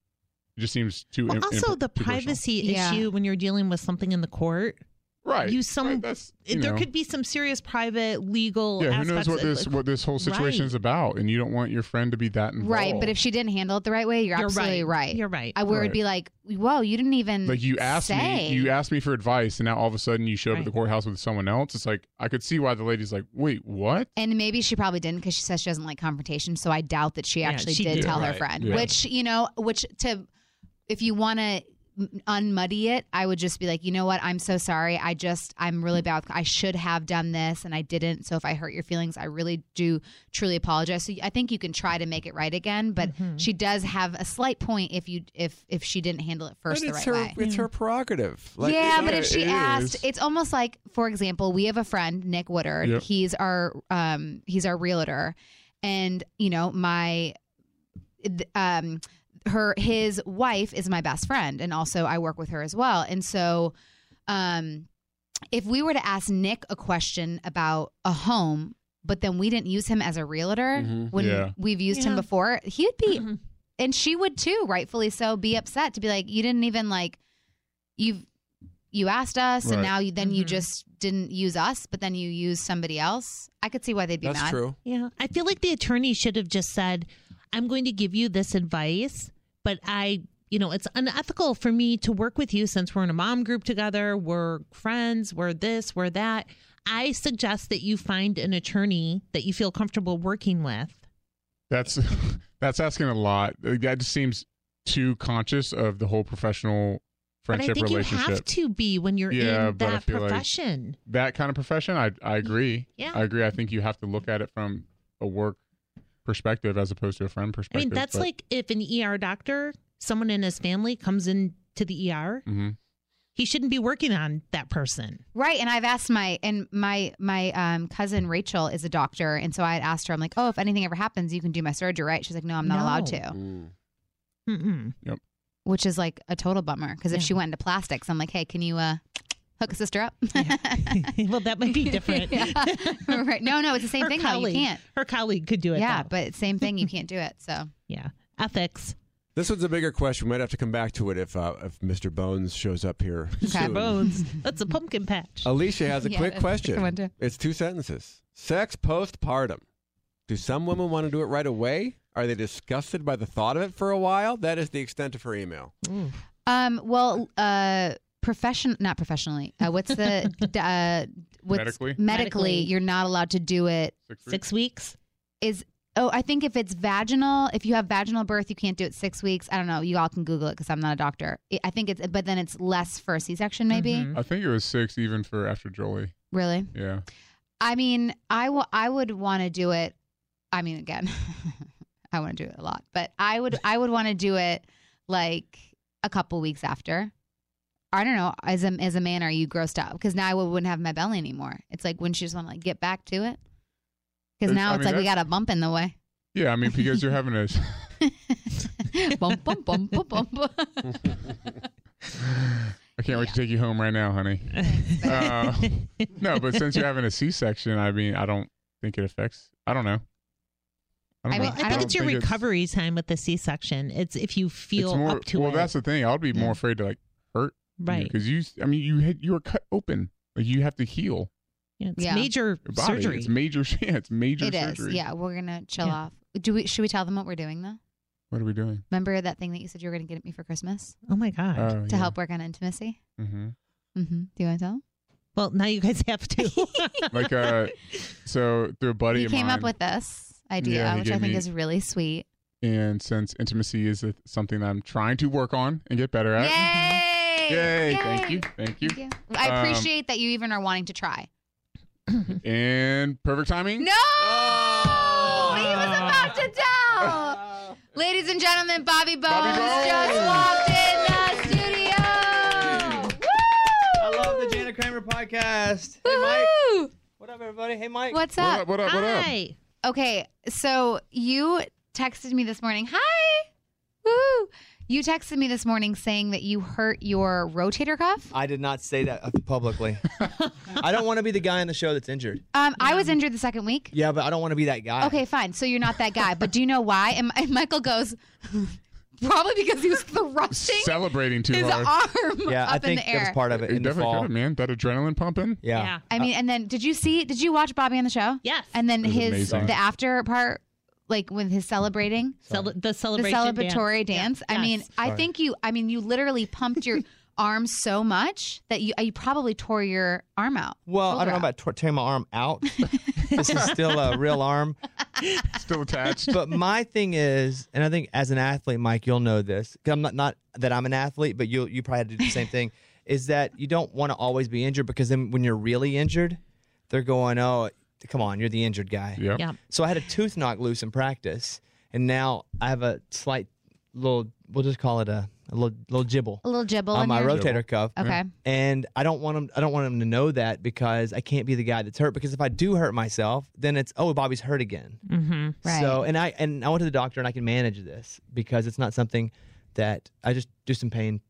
just seems too. Well, im- also imp- the too personal. privacy Yeah. issue when you're dealing with something in the court. Right? you some- right, that's, you there know. could be some serious private legal yeah, who aspects. knows what of- this what this whole situation Right. is about, and you don't want your friend to be that involved. Right, but if she didn't handle it the right way, you're, You're absolutely right. right. You're right. I would Right. be like, "Whoa, you didn't even like you asked say. me you asked me for advice and now all of a sudden you show up at the courthouse with someone else it's like i could see why the lady's like wait what And maybe she probably didn't because she says she doesn't like confrontation. So I doubt that she Yeah, actually she did did. tell her friend. Yeah. Which you know, which to if you want to unmuddy it, I would just be like, you know what? I'm so sorry. I just I'm really bad. With, I should have done this and I didn't. So if I hurt your feelings, I really do truly apologize. So I think you can try to make it right again. But Mm-hmm. she does have a slight point if you if if she didn't handle it first But the right her, way. it's her prerogative. Like, yeah, it- but if she it asked, is. it's almost like, for example, we have a friend, Nick Woodard. Yep. He's our um, he's our realtor, and you know my um her his wife is my best friend, and also I work with her as well, and so um if we were to ask Nick a question about a home. But then we didn't use him as a realtor Mhm. when Yeah. we've used him before. He'd be Mhm. and she would too, rightfully so, be upset to be like, you didn't even like, you've you asked us, and now you then you Mhm. just didn't use us, but then you used somebody else. I could see why they'd be That's mad. true. Yeah. I feel like the attorney should have just said, I'm going to give you this advice, but I, you know, it's unethical for me to work with you since we're in a mom group together. We're friends, we're this, we're that. I suggest that you find an attorney that you feel comfortable working with. that's that's asking a lot that just seems too conscious of the whole professional But I friendship think you relationship have to be when you're Yeah, in that feel like- profession. that kind of profession i i agree Yeah. i agree i think you have to look at it from a work perspective as opposed to a friend perspective. I mean, that's but- like if an ER doctor, someone in his family comes in to the ER, Mhm. he shouldn't be working on that person. Right. And I've asked my and my my um, cousin Rachel is a doctor, and so I had asked her, I'm like, oh, if anything ever happens, you can do my surgery, right? She's like, no, I'm not No. allowed to, Mm. Mm-mm. which is like a total bummer because if Yeah. she went into plastics, I'm like, hey, can you uh, hook a sister up? well, that might be different. Yeah. right. No, no, it's the same Her thing. though. You can't. Her colleague could do it. Yeah, though. but same thing. You can't do it. So yeah, ethics. This one's a bigger question. We might have to come back to it if uh, if Mr. Bones shows up here. Okay. soon. Bones. That's a pumpkin patch. Alicia has a Yeah, quick that's a good question. It's two sentences. Sex postpartum. Do some women want to do it right away? Are they disgusted by the thought of it for a while? That is the extent of her email. Ooh. Um. Well. Uh. Profession. Not professionally. Uh, what's the? uh. What's, Medically? Medically, Medically. you're not allowed to do it. Six weeks? Six weeks. Is oh, I think if it's vaginal, if you have vaginal birth, you can't do it six weeks. I don't know. You all can Google it because I'm not a doctor. I- I think it's, but then it's less for a C-section, maybe. Mhm. i think it was six even for after jolie Really? yeah I mean, I wa- I would want to do it. I mean, again, I want to do it a lot, but I would I would want to do it like a couple weeks after. I don't know. As a as a man, are you grossed out? Because now I wouldn't have my belly anymore. It's like when she just want to like get back to it. Because It's- now I it's mean, like we got a bump in the way. Yeah, I mean because you're having a. bum, bum, bum, bum, bum, bum. I can't wait to take you home right now, honey. Uh, no, but since you're having a C-section, I mean, I don't think it affects. I don't know. I, I mean, I I think don't it's your think recovery time with the C-section. It's if you feel more, up to well, it. that's the thing. I would be more afraid to like hurt, right. Because you, I mean, you hit, you were cut open. Like you have to heal Yeah, it's Yeah. major your body. surgery. It's major. Yeah, it's major It is. surgery. Yeah, we're gonna chill Yeah. off. Do we? Should we tell them what we're doing though? What are we doing? Remember that thing that you said you were gonna get at me for Christmas oh my god. Oh, to help work on intimacy? Mm-hmm. Mm-hmm. Do you want to tell them? well, now you guys have to. Like, uh, so through a buddy He of came mine, up with this idea, Yeah, which I think me- is really sweet. and since intimacy is a, something that I'm trying to work on and get better at. Yay! Yay! Thank you, thank you. Thank you. I Um, appreciate that you even are wanting to try. And perfect timing. No! He was about to tell. Ladies and gentlemen, Bobby Bones, Bobby Bones. just walked in the studio. I love the Jana Kramer podcast. Hey, Mike. Woo! What up, everybody? Hey, Mike. What's What up? up? What up? What up? Okay, so you texted me this morning. Hi. Woo! You texted me this morning saying that you hurt your rotator cuff. I did not say that publicly. I don't want to be the guy on the show that's injured. Um, I was injured the second week. Yeah, but I don't want to be that guy. Okay, fine. So you're not that guy. But do you know why? And, and Michael goes, probably because he was thrusting Celebrating too his hard. arm Yeah, up I think in the air. that was air. part of it You in the definitely fall. could have, man. That adrenaline pumping. Yeah. I mean, and then did you see? Did you watch Bobby on the show? Yes. And then It was his amazing. the after part, like with his celebrating, Cele- the the celebratory dance. dance. Yeah. I mean, Yes. I think you. I mean, you literally pumped your arm so much that you you probably tore your arm out. Well, I don't know out. about tor- tearing my arm out. this is still a real arm. Still attached. But my thing is, and I think as an athlete, Mike, you'll know this. 'cause I'm not not that I'm an athlete, but you you probably had to do the same thing. Is that you don't want to always be injured because then when you're really injured, they're going, "Oh, come on, you're the injured guy." Yep. Yeah. So I had a tooth knock loose in practice, and now I have a slight little. We'll just call it a, a little little jibble A little jibble on on my your rotator cuff. Okay. And I don't want him. I don't want him to know that because I can't be the guy that's hurt. Because if I do hurt myself, then it's oh Bobby's hurt again. Mm-hmm. Right. So and I and I went to the doctor and I can manage this because it's not something that I just do some pain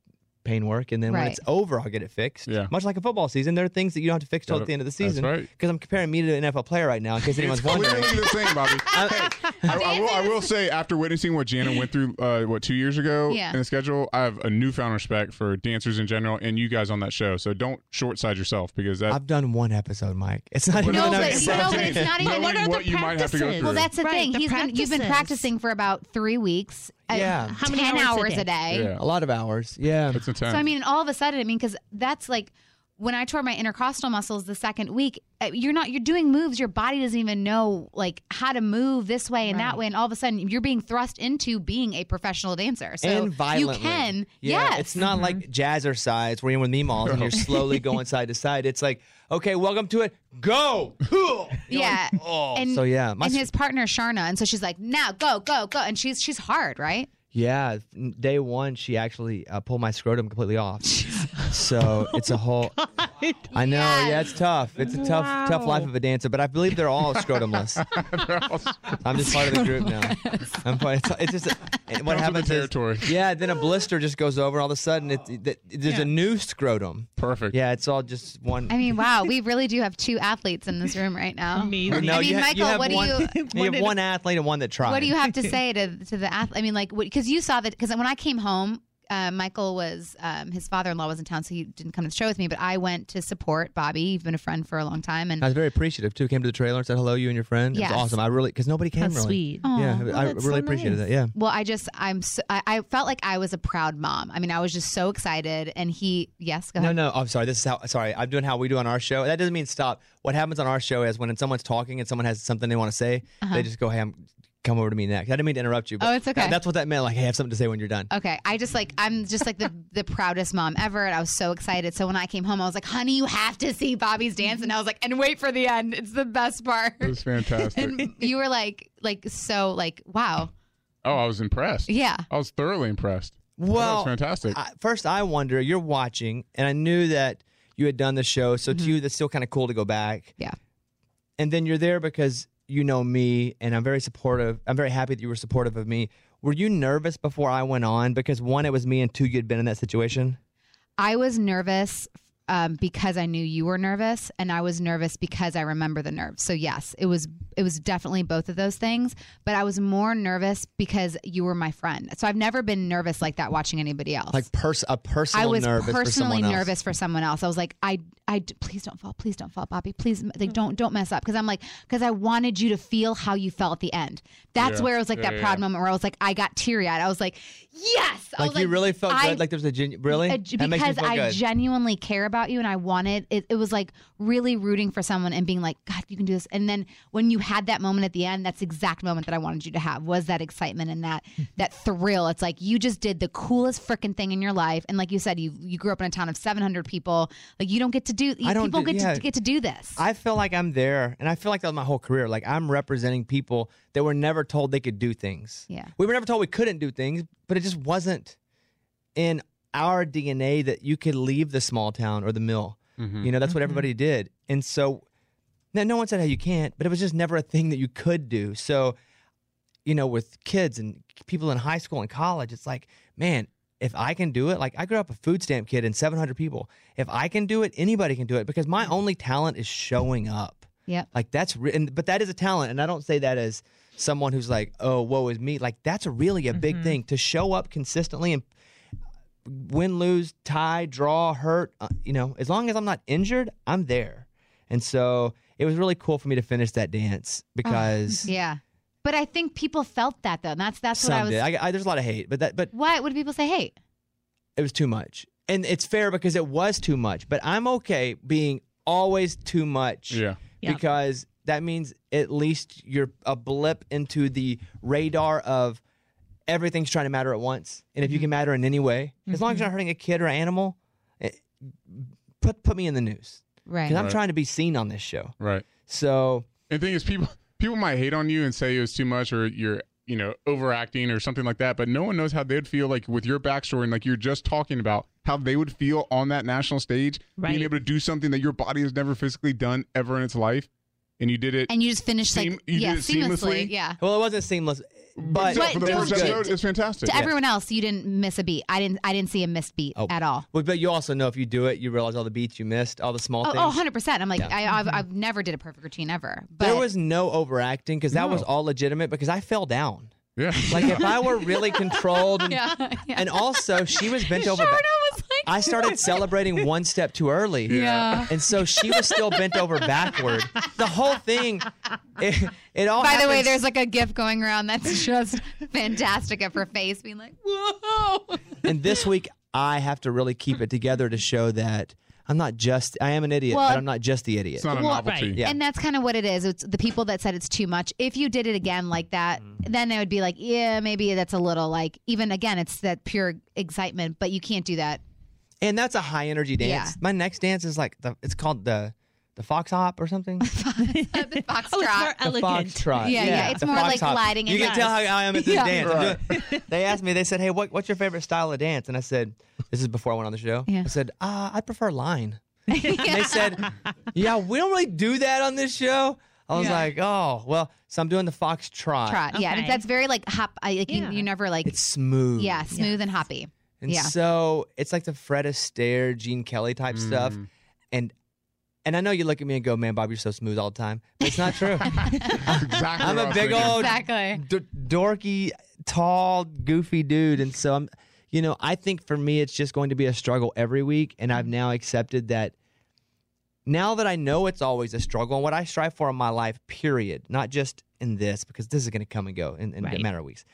pain work and then when Right. it's over I'll get it fixed. Yeah. Much like a football season, there are things that you don't have to fix till Gotta- at the end of the that's season. right. Because I'm comparing me to an NFL player right now, in case anyone's wondering. clearly the same, Bobby. I, I will, I will say, after witnessing what Jana went through, uh, what two years ago Yeah. in the schedule, I have a newfound respect for dancers in general and you guys on that show. So don't short side yourself because that. I've done one episode, Mike. It's not But even No, but- that's no, but it's not even- Knowing What are the what you might have to go practices? through. Well, that's the Right, thing. the He's been you've been practices. practicing for about three weeks. Yeah. How many ten hours a hours day? a day. yeah, a lot of hours. Yeah. it's intense. So I mean, all of a sudden, I mean, because that's like when I tore my intercostal muscles the second week. uh, You're not you're doing moves your body doesn't even know like how to move this way and that way, and all of a sudden you're being thrust into being a professional dancer. So and violently. you can, Yeah, yes, it's not like jazzercise where you're with meatballs and you're slowly going side to side. It's like, okay, welcome to it. Go. You're yeah. like, oh. and so yeah, my and his partner Sharna, and so she's like, now go, go, go, and she's she's hard, right? Yeah. Day one, she actually uh, pulled my scrotum completely off. so it's a whole. I know. Yeah, it's tough. It's a tough, tough life of a dancer. But I believe they're all scrotumless. I'm just part of the group now. I'm part. It's, it's just and what Comes happens the is, yeah. Then a blister just goes over. All of a sudden, it, it, there's Yeah. a new scrotum. Perfect. Yeah, it's all just one. I mean, wow, we really do have two athletes in this room right now. Amazing. No, I mean, you ha- you Michael, have what do you- you have one athlete and one that tried. What do you have to say to to the athlete? I mean, like, because you saw that because when I came home, uh, Michael was um, his father in law was in town, so he didn't come to the show with me. But I went to support Bobby. You've been a friend for a long time, and I was very appreciative too. Came to the trailer and said hello, you and your friend. It Yes. was awesome. I really because nobody came How really. sweet. Aw. Yeah, Well, I that's really so appreciated nice. that. Yeah. well, I just I'm so, I, I felt like I was a proud mom. I mean, I was just so excited, and he yes, go No, ahead. no. I'm sorry. This is how. Sorry, I'm doing how we do on our show. That doesn't mean stop. What happens on our show is when someone's talking and someone has something they want to say, they just go, "Hey, I'm, come over to me next." I didn't mean to interrupt you. But. Oh, it's okay. that- that's what that meant. Like, hey, I have something to say when you're done. Okay, I just like I'm just like the the proudest mom ever, and I was so excited. So when I came home, I was like, "Honey, you have to see Bobby's dance," and I was like, "And wait for the end; it's the best part." It was fantastic. And you were like, like so, like wow, oh, I was impressed. yeah. I was thoroughly impressed. that Well, was fantastic. I, first, I wonder. You're watching, and I knew that you had done the show. So to mm-hmm. you, that's still kind of cool to go back. Yeah. And then you're there because you know me, and I'm very supportive. I'm very happy that you were supportive of me. Were you nervous before I went on? Because one, it was me, and two, you'd been in that situation. I was nervous um, because I knew you were nervous, and I was nervous because I remember the nerves. So yes, it was it was definitely both of those things. But I was more nervous because you were my friend. So I've never been nervous like that watching anybody else. Like pers- a personal I was nervous for personally someone nervous for someone else. I was like, I, I, please don't fall, please don't fall, Bobby, please, like, don't, don't mess up, because I'm like, because I wanted you to feel how you felt at the end. That's Yeah. where it was like Yeah, that yeah, proud yeah. moment where I was like, I got teary eyed. I was like, yes, I Like, was you really felt I- good. Like there's a genu- really That makes me because I genuinely care about you and I wanted it, it was like really rooting for someone and being like, God, you can do this. And then when you had that moment at the end, that's the exact moment that I wanted you to have was that excitement and that hmm. that thrill. It's like you just did the coolest freaking thing in your life. And like you said, you you grew up in a town of 700 people. Like you don't get to do. I don't people do- get yeah. to get to do this. I feel like I'm there, and I feel like that was my whole career. Like I'm representing people that were never told they could do things. Yeah. we were never told we couldn't do things, but it just wasn't in our DNA that you could leave the small town or the mill. Mm-hmm. You know, that's what mm-hmm. everybody did, and so now no one said how you can't, but it was just never a thing that you could do. So, you know, with kids and people in high school and college, it's like, man. If I can do it, like I grew up a food stamp kid and 700 people. If I can do it, anybody can do it because my only talent is showing up. yep. Like that's re- and, but that is a talent, and I don't say that as someone who's like, oh, woe is me. Like that's really a big mm-hmm. thing to show up consistently and win, lose, tie, draw, hurt. Uh, you know, as long as I'm not injured, I'm there. And so it was really cool for me to finish that dance because Yeah. But I think people felt that though. And that's that's what I was. did. I, I, there's a lot of hate, but that but Why? What do people say? Hate? it was too much, and it's fair because it was too much. But I'm okay being always too much. Yeah. Yeah. because that means at least you're a blip into the radar of everything's trying to matter at once. And if you can matter in any way, as long as you're not hurting a kid or animal, eh, put put me in the news Right. because I'm Right. trying to be seen on this show. Right. So And the thing is, people people might hate on you and say it was too much or you're you know overacting or something like that, but no one knows how they'd feel like with your backstory and like you're just talking about how they would feel on that national stage, Right. being able to do something that your body has never physically done ever in its life, and you did it. and you just finished like Seam- you yeah did it seamlessly? Yeah. well, it wasn't seamless, but But for the don't first episode, it's fantastic. To everyone else, you didn't miss a beat. I didn't. I didn't see a missed beat Oh. at all. But, but you also know if you do it, you realize all the beats you missed, all the small Oh, things. oh 100 percent. I'm like, Yeah. I, I've, I've never did a perfect routine ever. But there was no overacting because that was all legitimate because I fell down. yeah. Like if I were really controlled, and, yeah, yeah. and also she was bent over. Sharna back- was like, I started celebrating one step too early. yeah. And so she was still bent over backward. The whole thing, it, it all. By the way, there's like a gif going around that's just fantastic of her face being like, whoa. And this week, I have to really keep it together to show that I'm not just. I am an idiot, Well, but I'm not just the idiot. It's not a Well, novelty. right. Yeah. And that's kind of what it is. It's the people that said it's too much. If you did it again like that, mm-hmm. then they would be like, yeah, maybe that's a little like, even again, it's that pure excitement, but you can't do that. And that's a high energy dance. Yeah. My next dance is like the. It's called the the fox hop or something. the Oh, it's more. The elegant. foxtrot. Yeah, yeah, it's the more like hop. gliding You and can tell how. I am at this Yeah. dance. I'm they asked me. They said, "Hey, what, what's your favorite style of dance?" And I said, "This is before I went on the show." Yeah. I said, uh, "I prefer line." And they said, "Yeah, we don't really do that on this show." I was Yeah. like, "Oh, well." So I'm doing the fox trot. Trot. Yeah, Okay. that's very like hop. I, like you, Yeah. you never like, It's smooth. yeah, smooth and hoppy. And yeah. so it's like the Fred Astaire, Gene Kelly type stuff. Mm. And and I know you look at me and go, "Man, Bob, you're so smooth all the time." But it's not true. Exactly I'm what I a was big old Exactly. d- dorky, tall, goofy dude, and so I'm. You know, I think for me, it's just going to be a struggle every week, and I've now accepted that. Now that I know it's always a struggle, and what I strive for in my life, period, not just in this, because this is going to come and go in, in a matter of weeks.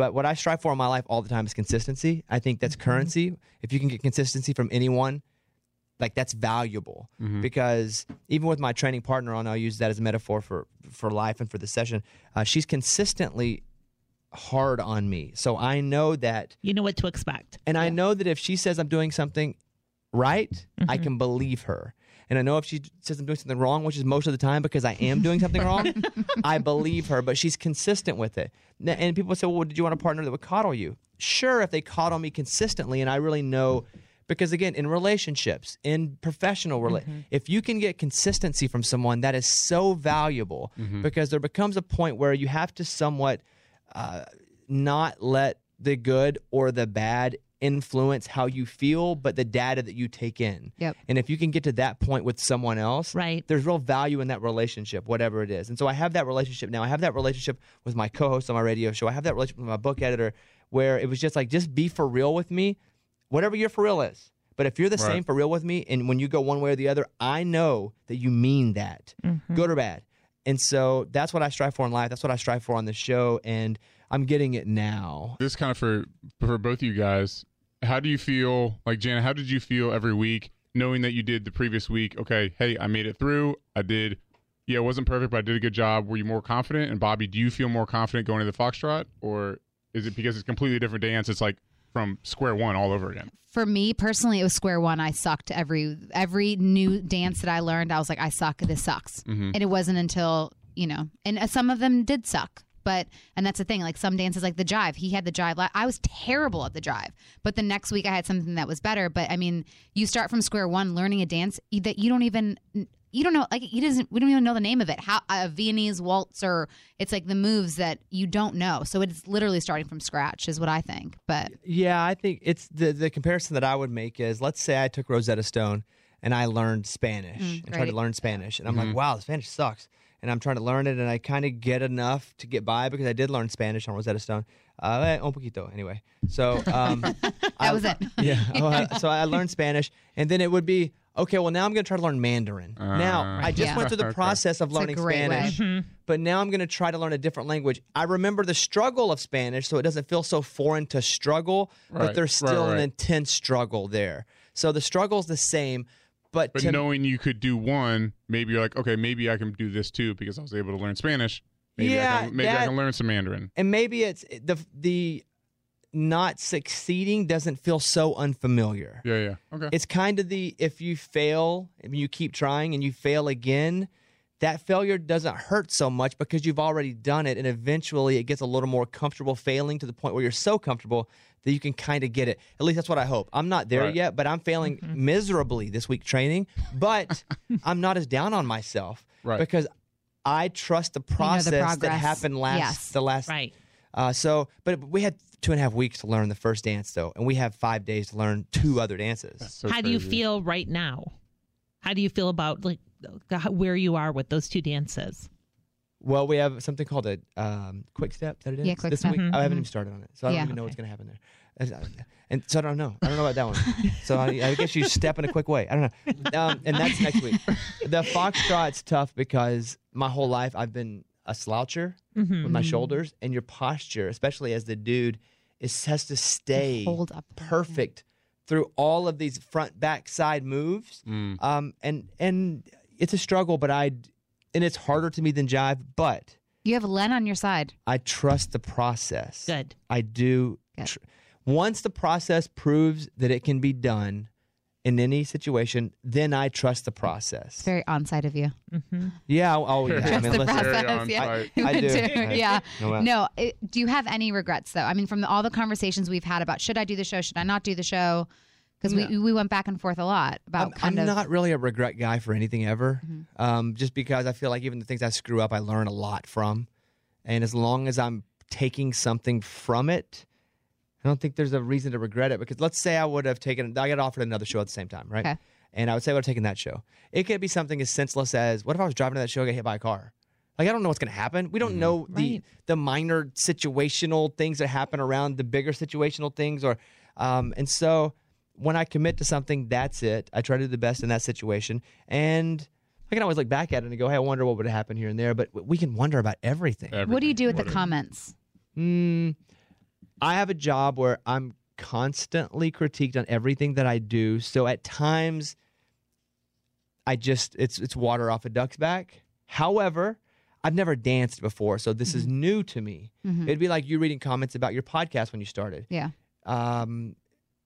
But what I strive for in my life all the time is consistency. I think that's mm-hmm. currency. If you can get consistency from anyone, like that's valuable mm-hmm. because even with my training partner on, I'll use that as a metaphor for for life and for the session. Uh, she's consistently hard on me, so I know that, You know what to expect. and I know that if she says I'm doing something right, I mm-hmm. can believe her. And I know if she says I'm doing something wrong, which is most of the time because I am doing something wrong, I believe her, but she's consistent with it. And people say, well, did you want a partner that would coddle you? Sure, if they coddle me consistently and I really know Because again, in relationships, in professional rela- if you can get consistency from someone, that is so valuable because there becomes a point where you have to somewhat uh, not let the good or the bad influence how you feel, but the data that you take in. Yep. And if you can get to that point with someone else, Right. there's real value in that relationship, whatever it is. And so I have that relationship now. I have that relationship with my co-host on my radio show. I have that relationship with my book editor, where it was just like, just be for real with me, whatever your for real is. But if you're the Right. same for real with me, and when you go one way or the other, I know that you mean that, mm-hmm. good or bad. And so that's what I strive for in life. That's what I strive for on the show, and I'm getting it now. This kind of for for both of you guys. How do you feel, like Jana? How did you feel every week, knowing that you did the previous week? Okay, hey, I made it through. I did. Yeah, it wasn't perfect, but I did a good job. Were you more confident? And Bobby, do you feel more confident going to the foxtrot, or is it because it's a completely different dance? It's like from square one all over again. For me personally, it was square one. I sucked every every new dance that I learned. I was like, I suck. This sucks. Mm-hmm. And it wasn't until you know, and uh, some of them did suck. But and that's the thing. Like some dances, like the jive, he had the jive. I was terrible at the jive. But the next week, I had something that was better. But I mean, you start from square one, learning a dance that you don't even you don't know. Like he doesn't. We don't even know the name of it. How a Viennese waltz or it's like the moves that you don't know. So it's literally starting from scratch, is what I think. But Yeah, I think it's the the comparison that I would make is let's say I took Rosetta Stone and I learned Spanish Mm, and tried to learn Spanish, and I'm like, wow, the Spanish sucks. And I'm trying to learn it, and I kind of get enough to get by because I did learn Spanish on Rosetta Stone. Uh, eh, un poquito, anyway. So um, that was it. yeah. Oh, I- so I learned Spanish, and then it would be okay. Well, now I'm going to try to learn Mandarin. now I just Yeah. went through the process of It's learning great way. Spanish, but now I'm going to try to learn a different language. I remember the struggle of Spanish, so it doesn't feel so foreign to struggle, right. but Right, there's right, still an intense struggle there. So the struggle's the same, but, But to- knowing you could do one, maybe you're like, okay, maybe I can do this too because I was able to learn Spanish. Maybe I Yeah, can, maybe I can learn some Mandarin. and maybe it's eh, the the not succeeding doesn't feel so unfamiliar. Yeah, yeah. Okay. It's kind of the if you fail and you keep trying and you fail again, that failure doesn't hurt so much because you've already done it and eventually it gets a little more comfortable failing to the point where you're so comfortable that you can kind of get it. At least that's what I hope. I'm not there Right. yet, but I'm failing miserably this week training, but I'm not as down on myself Right. because I trust the know the process that happened last Yes. the last Right. uh, so, but we had two and a half weeks to learn the first dance, though, and we have five days to learn two other dances. So How do you feel right now? How do you feel about like where you are with those two dances? Well, we have something called a um, quick step. Is that it is? Yeah, quick this step. week. Mhm, I haven't mhm. even started on it, so I don't Yeah. even know what's going to happen there. Uh, And so I don't know. I don't know about that one. so I, I guess you step in a quick way. I don't know. Um, and that's next week. The foxtrot's tough because my whole life I've been a sloucher Mm-hmm. with my shoulders, and your posture, especially as the dude, is has to stay Hold up. perfect through all of these front, back, side moves. Mm. Um, and and it's a struggle, but I and it's harder to me than jive, but You have Len on your side. I trust the process. Good. I do. Good. Tr- once the process proves that it can be done in any situation, then I trust the process. It's very on side of you. yeah. Oh, yeah. I Trust mean, the listen, process. Yeah. on-site. I do. Yeah. No, uh, No. It, do you have any regrets though? I mean, from the, all the conversations we've had about should I do the show, should I not do the show? Because we we went back and forth a lot about I'm, kind I'm of. not really a regret guy for anything ever, Mm-hmm. um, just because I feel like even the things I screw up, I learn a lot from, and as long as I'm taking something from it, I don't think there's a reason to regret it. Because let's say I would have taken, I got offered another show at the same time, right? Okay. And I would say I would have taken that show. It could be something as senseless as, what if I was driving to that show, and get hit by a car? Like I don't know what's going to happen. We don't know the Right. the minor situational things that happen around the bigger situational things, or um, and so when I commit to something, that's it. I try to do the best in that situation, and I can always look back at it and go, "Hey, I wonder what would have happened here and there." But we can wonder about everything. what do you do with the comments? Mm, I have a job where I'm constantly critiqued on everything that I do. So at times, I just it's it's water off a duck's back. However, I've never danced before, so this is new to me. It'd be like you reading comments about your podcast when you started. Yeah. Um,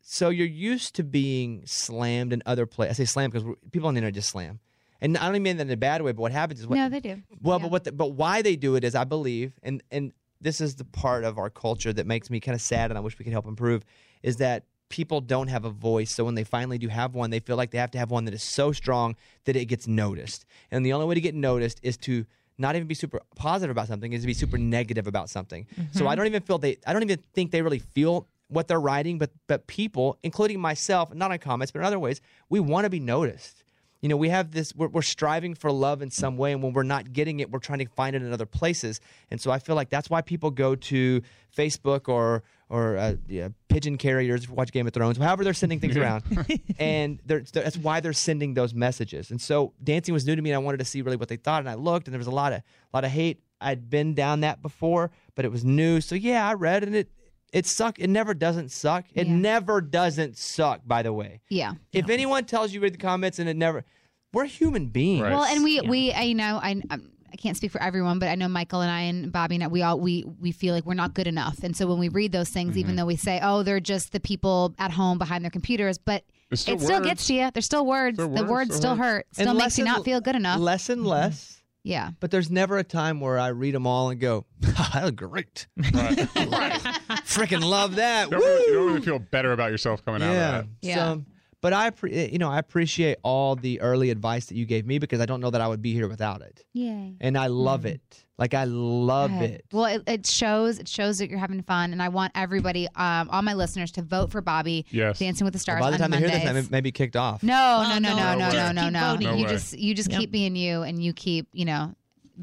so you're used to being slammed in other places. I say slam because people on the internet just slam, and I don't mean that in a bad way. But what happens is what no, they do. well, Yeah. but what the, but why they do it is I believe, and and this is the part of our culture that makes me kind of sad, and I wish we could help improve, is that people don't have a voice. So when they finally do have one, they feel like they have to have one that is so strong that it gets noticed. And the only way to get noticed is to not even be super positive about something, is to be super negative about something. Mm-hmm. So I don't even feel they I don't even think they really feel what they're writing, but but people, including myself, not on comments, but in other ways, we want to be noticed. You know, we have this, we're, we're striving for love in some way. And when we're not getting it, we're trying to find it in other places. And so I feel like that's why people go to Facebook or, or uh, yeah, pigeon carriers, watch Game of Thrones, however they're sending things around. and they're, that's why they're sending those messages. And so dancing was new to me and I wanted to see really what they thought. And I looked and there was a lot of, a lot of hate. I'd been down that before, but it was new. So yeah, I read and it, it sucked. It never doesn't suck. It Yeah. never doesn't suck, by the way. Yeah. If anyone tells you read the comments and it never, we're human beings. Right. Well, and we we I, you know I um, I can't speak for everyone, but I know Michael and I and Bobby and I, we all we we feel like we're not good enough, and so when we read those things, Mm-hmm. even though we say, oh, they're just the people at home behind their computers, but still it still gets to you. They're still words. Still the words, words still still hurt. Still And makes you not feel good enough. Less and less. Yeah. But there's never a time where I read them all and go, that was great. Freaking love that. You don't, really, you don't really feel better about yourself coming out of that. Yeah. So, but I, you know, I appreciate all the early advice that you gave me because I don't know that I would be here without it. Yay. And I love it. Like I love it. Well, it, it shows. It shows that you're having fun, and I want everybody, um, all my listeners, to vote for Bobby. Yes. Dancing with the Stars By the on time they hear this, I may, may be kicked off. No, Oh, no, no, no. no, no, Just no, no, no. No You just you just Yep. keep being you, and you keep you know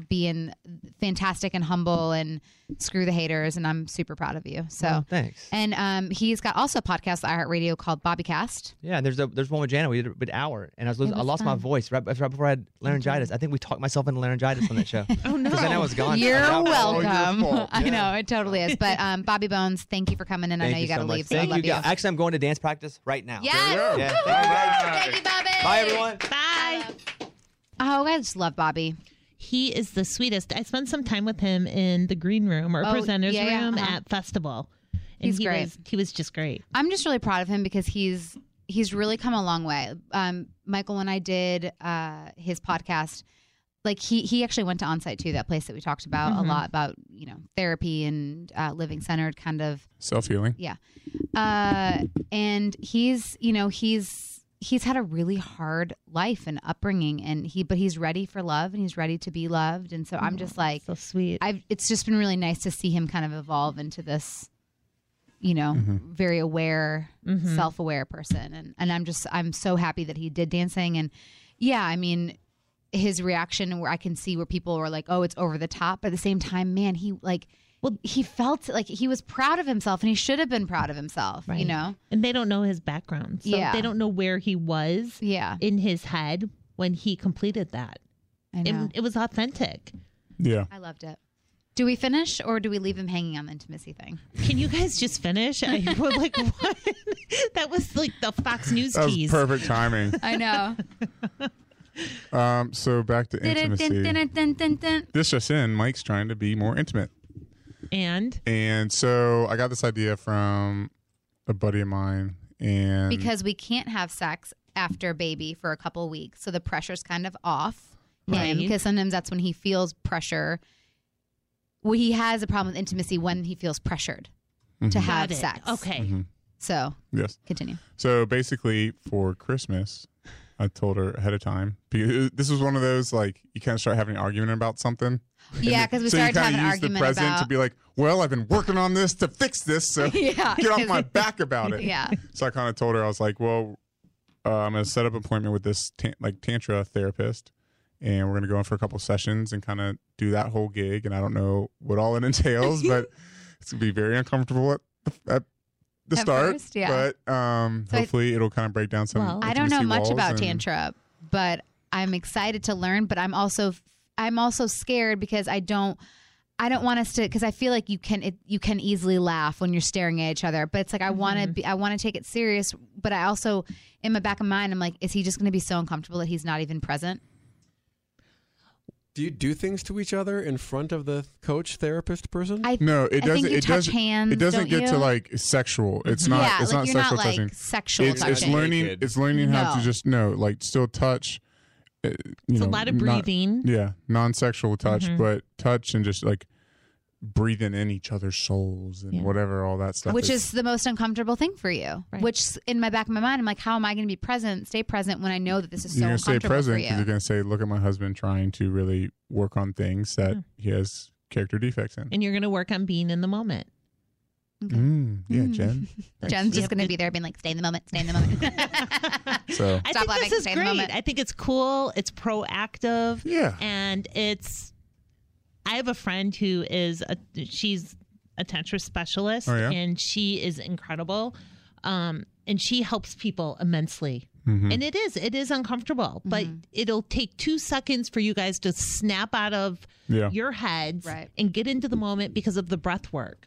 being fantastic and humble, and screw the haters. And I'm super proud of you. So. Well, thanks. And um, he's got also a podcast on iHeartRadio called Bobbycast. Yeah, and there's a, there's one with Jana. We did an hour, and I was losing, I was lost my voice right, right before I had laryngitis. I think we talked myself into laryngitis on that show. Oh no! Because then I was gone. You're I got- welcome. fault. I know it totally is. But um, Bobby Bones, thank you for coming in. I Thank know you, got to so much. leave, so Thank I love you. you. Actually, I'm going to dance practice right now. Yes. Yeah, thank you. Thank you, Bobby. Bye, everyone. Bye. Oh, I just love Bobby. He is the sweetest. I spent some time with him in the green room or Oh, presenters yeah, yeah, room uh-huh. at festival, and He's he great. was he was just great. I'm just really proud of him because he's he's really come a long way. Um, Michael and I did uh, his podcast. Like he he actually went to onsite too, that place that we talked about a lot about you know therapy and uh, living centered kind of Self healing. yeah. Uh, and he's you know he's he's had a really hard life and upbringing, and he but he's ready for love and he's ready to be loved, and so I'm just like So sweet. I've it's just been really nice to see him kind of evolve into this, you know, mm-hmm. very aware, mm-hmm. self-aware person, and and I'm just I'm so happy that he did dancing, and yeah, I mean, his reaction where I can see where people were like, oh, it's over the top, but at the same time, man, he like. Well, he felt like he was proud of himself, and he should have been proud of himself. You know, and they don't know his background, so Yeah. they don't know where he was yeah, in his head when he completed that. I It, know. it was authentic. Yeah. I loved it. Do we finish, or do we leave him hanging on the intimacy thing? Can you guys just finish? I was like, what? that was like the Fox News That was tease. perfect timing. I know. Um, so back to intimacy. This just in, Mike's trying to be more intimate. And And so I got this idea from a buddy of mine. And because we can't have sex after baby for a couple weeks, so the pressure's kind of off him Right. because sometimes that's when he feels pressure. Well, he has a problem with intimacy when he feels pressured to mm-hmm. have got it. sex. Okay. Mm-hmm. so yes. continue. So basically, for Christmas, I told her ahead of time because this was one of those like you kind of start having an argument about something. Yeah, because we so started kinda an use argument the present about. to be like, "Well, I've been working on this to fix this, so Yeah, get off my back about it." yeah, So I kind of told her I was like, "Well, uh, I'm going to set up an appointment with this tan- like tantra therapist, and we're going to go in for a couple sessions and kind of do that whole gig. And I don't know what all it entails, but it's going to be very uncomfortable at at the At start. first, yeah. But um, So I- hopefully, it'll kind of break down some. Well- I don't know intimacy much walls about and- tantra, but I'm excited to learn. But I'm also I'm also scared because I don't. I don't want us to because I feel like you can it, you can easily laugh when you're staring at each other, but it's like I want to be I want to take it serious, but I also in my back of mind I'm like, is he just going to be so uncomfortable that he's not even present? Do you do things to each other in front of the coach therapist person? I No, it I doesn't. think you it touch doesn't. hands. it doesn't get you? to like sexual. It's not. yeah, it's like not you're sexual not touching. like sexual it's, it's learning. Naked. It's learning how to just no, like still touch. Uh, you It's know, a lot of not- breathing. yeah, non-sexual touch, Mm-hmm. but touch and just like breathing in each other's souls and Yeah. whatever all that stuff which is the most uncomfortable thing for you. Right. Which in my back of my mind, I'm like, how am I going to be present, stay present when I know that this is so you're gonna stay present because you? you're gonna say, "Look at my husband trying to really work on things that he has character defects in." And you're going to work on being in the moment. Mm, yeah, Jen. Jen's just going to be there being like, stay in the moment, stay in the moment. So I Stop think laughing, this is stay in the great. moment. I think it's cool. It's proactive. Yeah. And it's, I have a friend who is, a, she's a tantra specialist Oh, yeah? and she is incredible. Um, and she helps people immensely. Mhm. And it is, it is uncomfortable, but it'll take two seconds for you guys to snap out of Yeah. your heads Right. and get into the moment because of the breath work.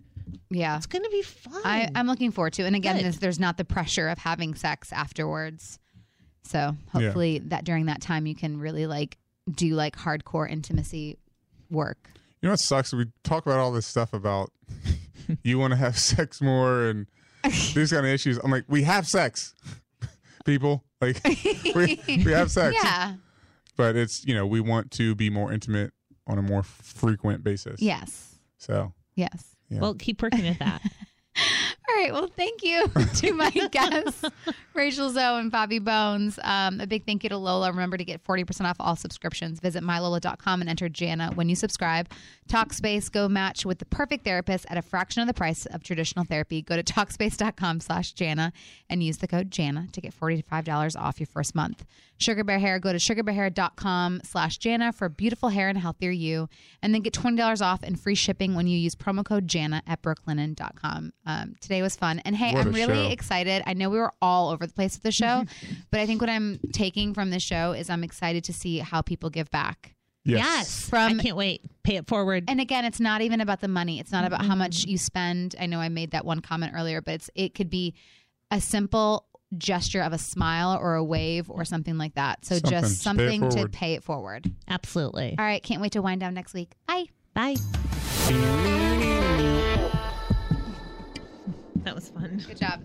yeah. It's going to be fun. I, I'm looking forward to. it. And again, Good. there's, there's not the pressure of having sex afterwards. So hopefully that during that time you can really like do like hardcore intimacy work. You know what sucks? We talk about all this stuff about you want to have sex more and these kind of issues. I'm like, we have sex, people. Like, we, we have sex. Yeah. But it's, you know, we want to be more intimate on a more frequent basis. Yes. So, Yes. yeah. well, keep working at that. All right. Well, thank you to my guests, Rachel Zoe and Bobby Bones. Um, a big thank you to Lola. Remember to get 40% off all subscriptions. Visit mylola.com and enter Jana when you subscribe. Talkspace, go match with the perfect therapist at a fraction of the price of traditional therapy. Go to talkspace.com slash Jana and use the code Jana to get $45 off your first month. Sugar Bear Hair, go to sugarbearhair.com slash Jana for beautiful hair and a healthier you. And then get $20 off and free shipping when you use promo code Jana at brooklinen.com. Um, today was fun. And hey, What I'm really show. excited. I know we were all over the place with the show, but I think what I'm taking from the show is I'm excited to see how people give back. yes. Yes. From- I can't wait. Pay it forward. And again, it's not even about the money. It's not about how much you spend. I know I made that one comment earlier, but it's it could be a simple gesture of a smile or a wave or something like that. So Something. just Just pay something to pay it forward. Absolutely. All right, can't wait to wind down next week. Bye. Bye. That was fun. Good job.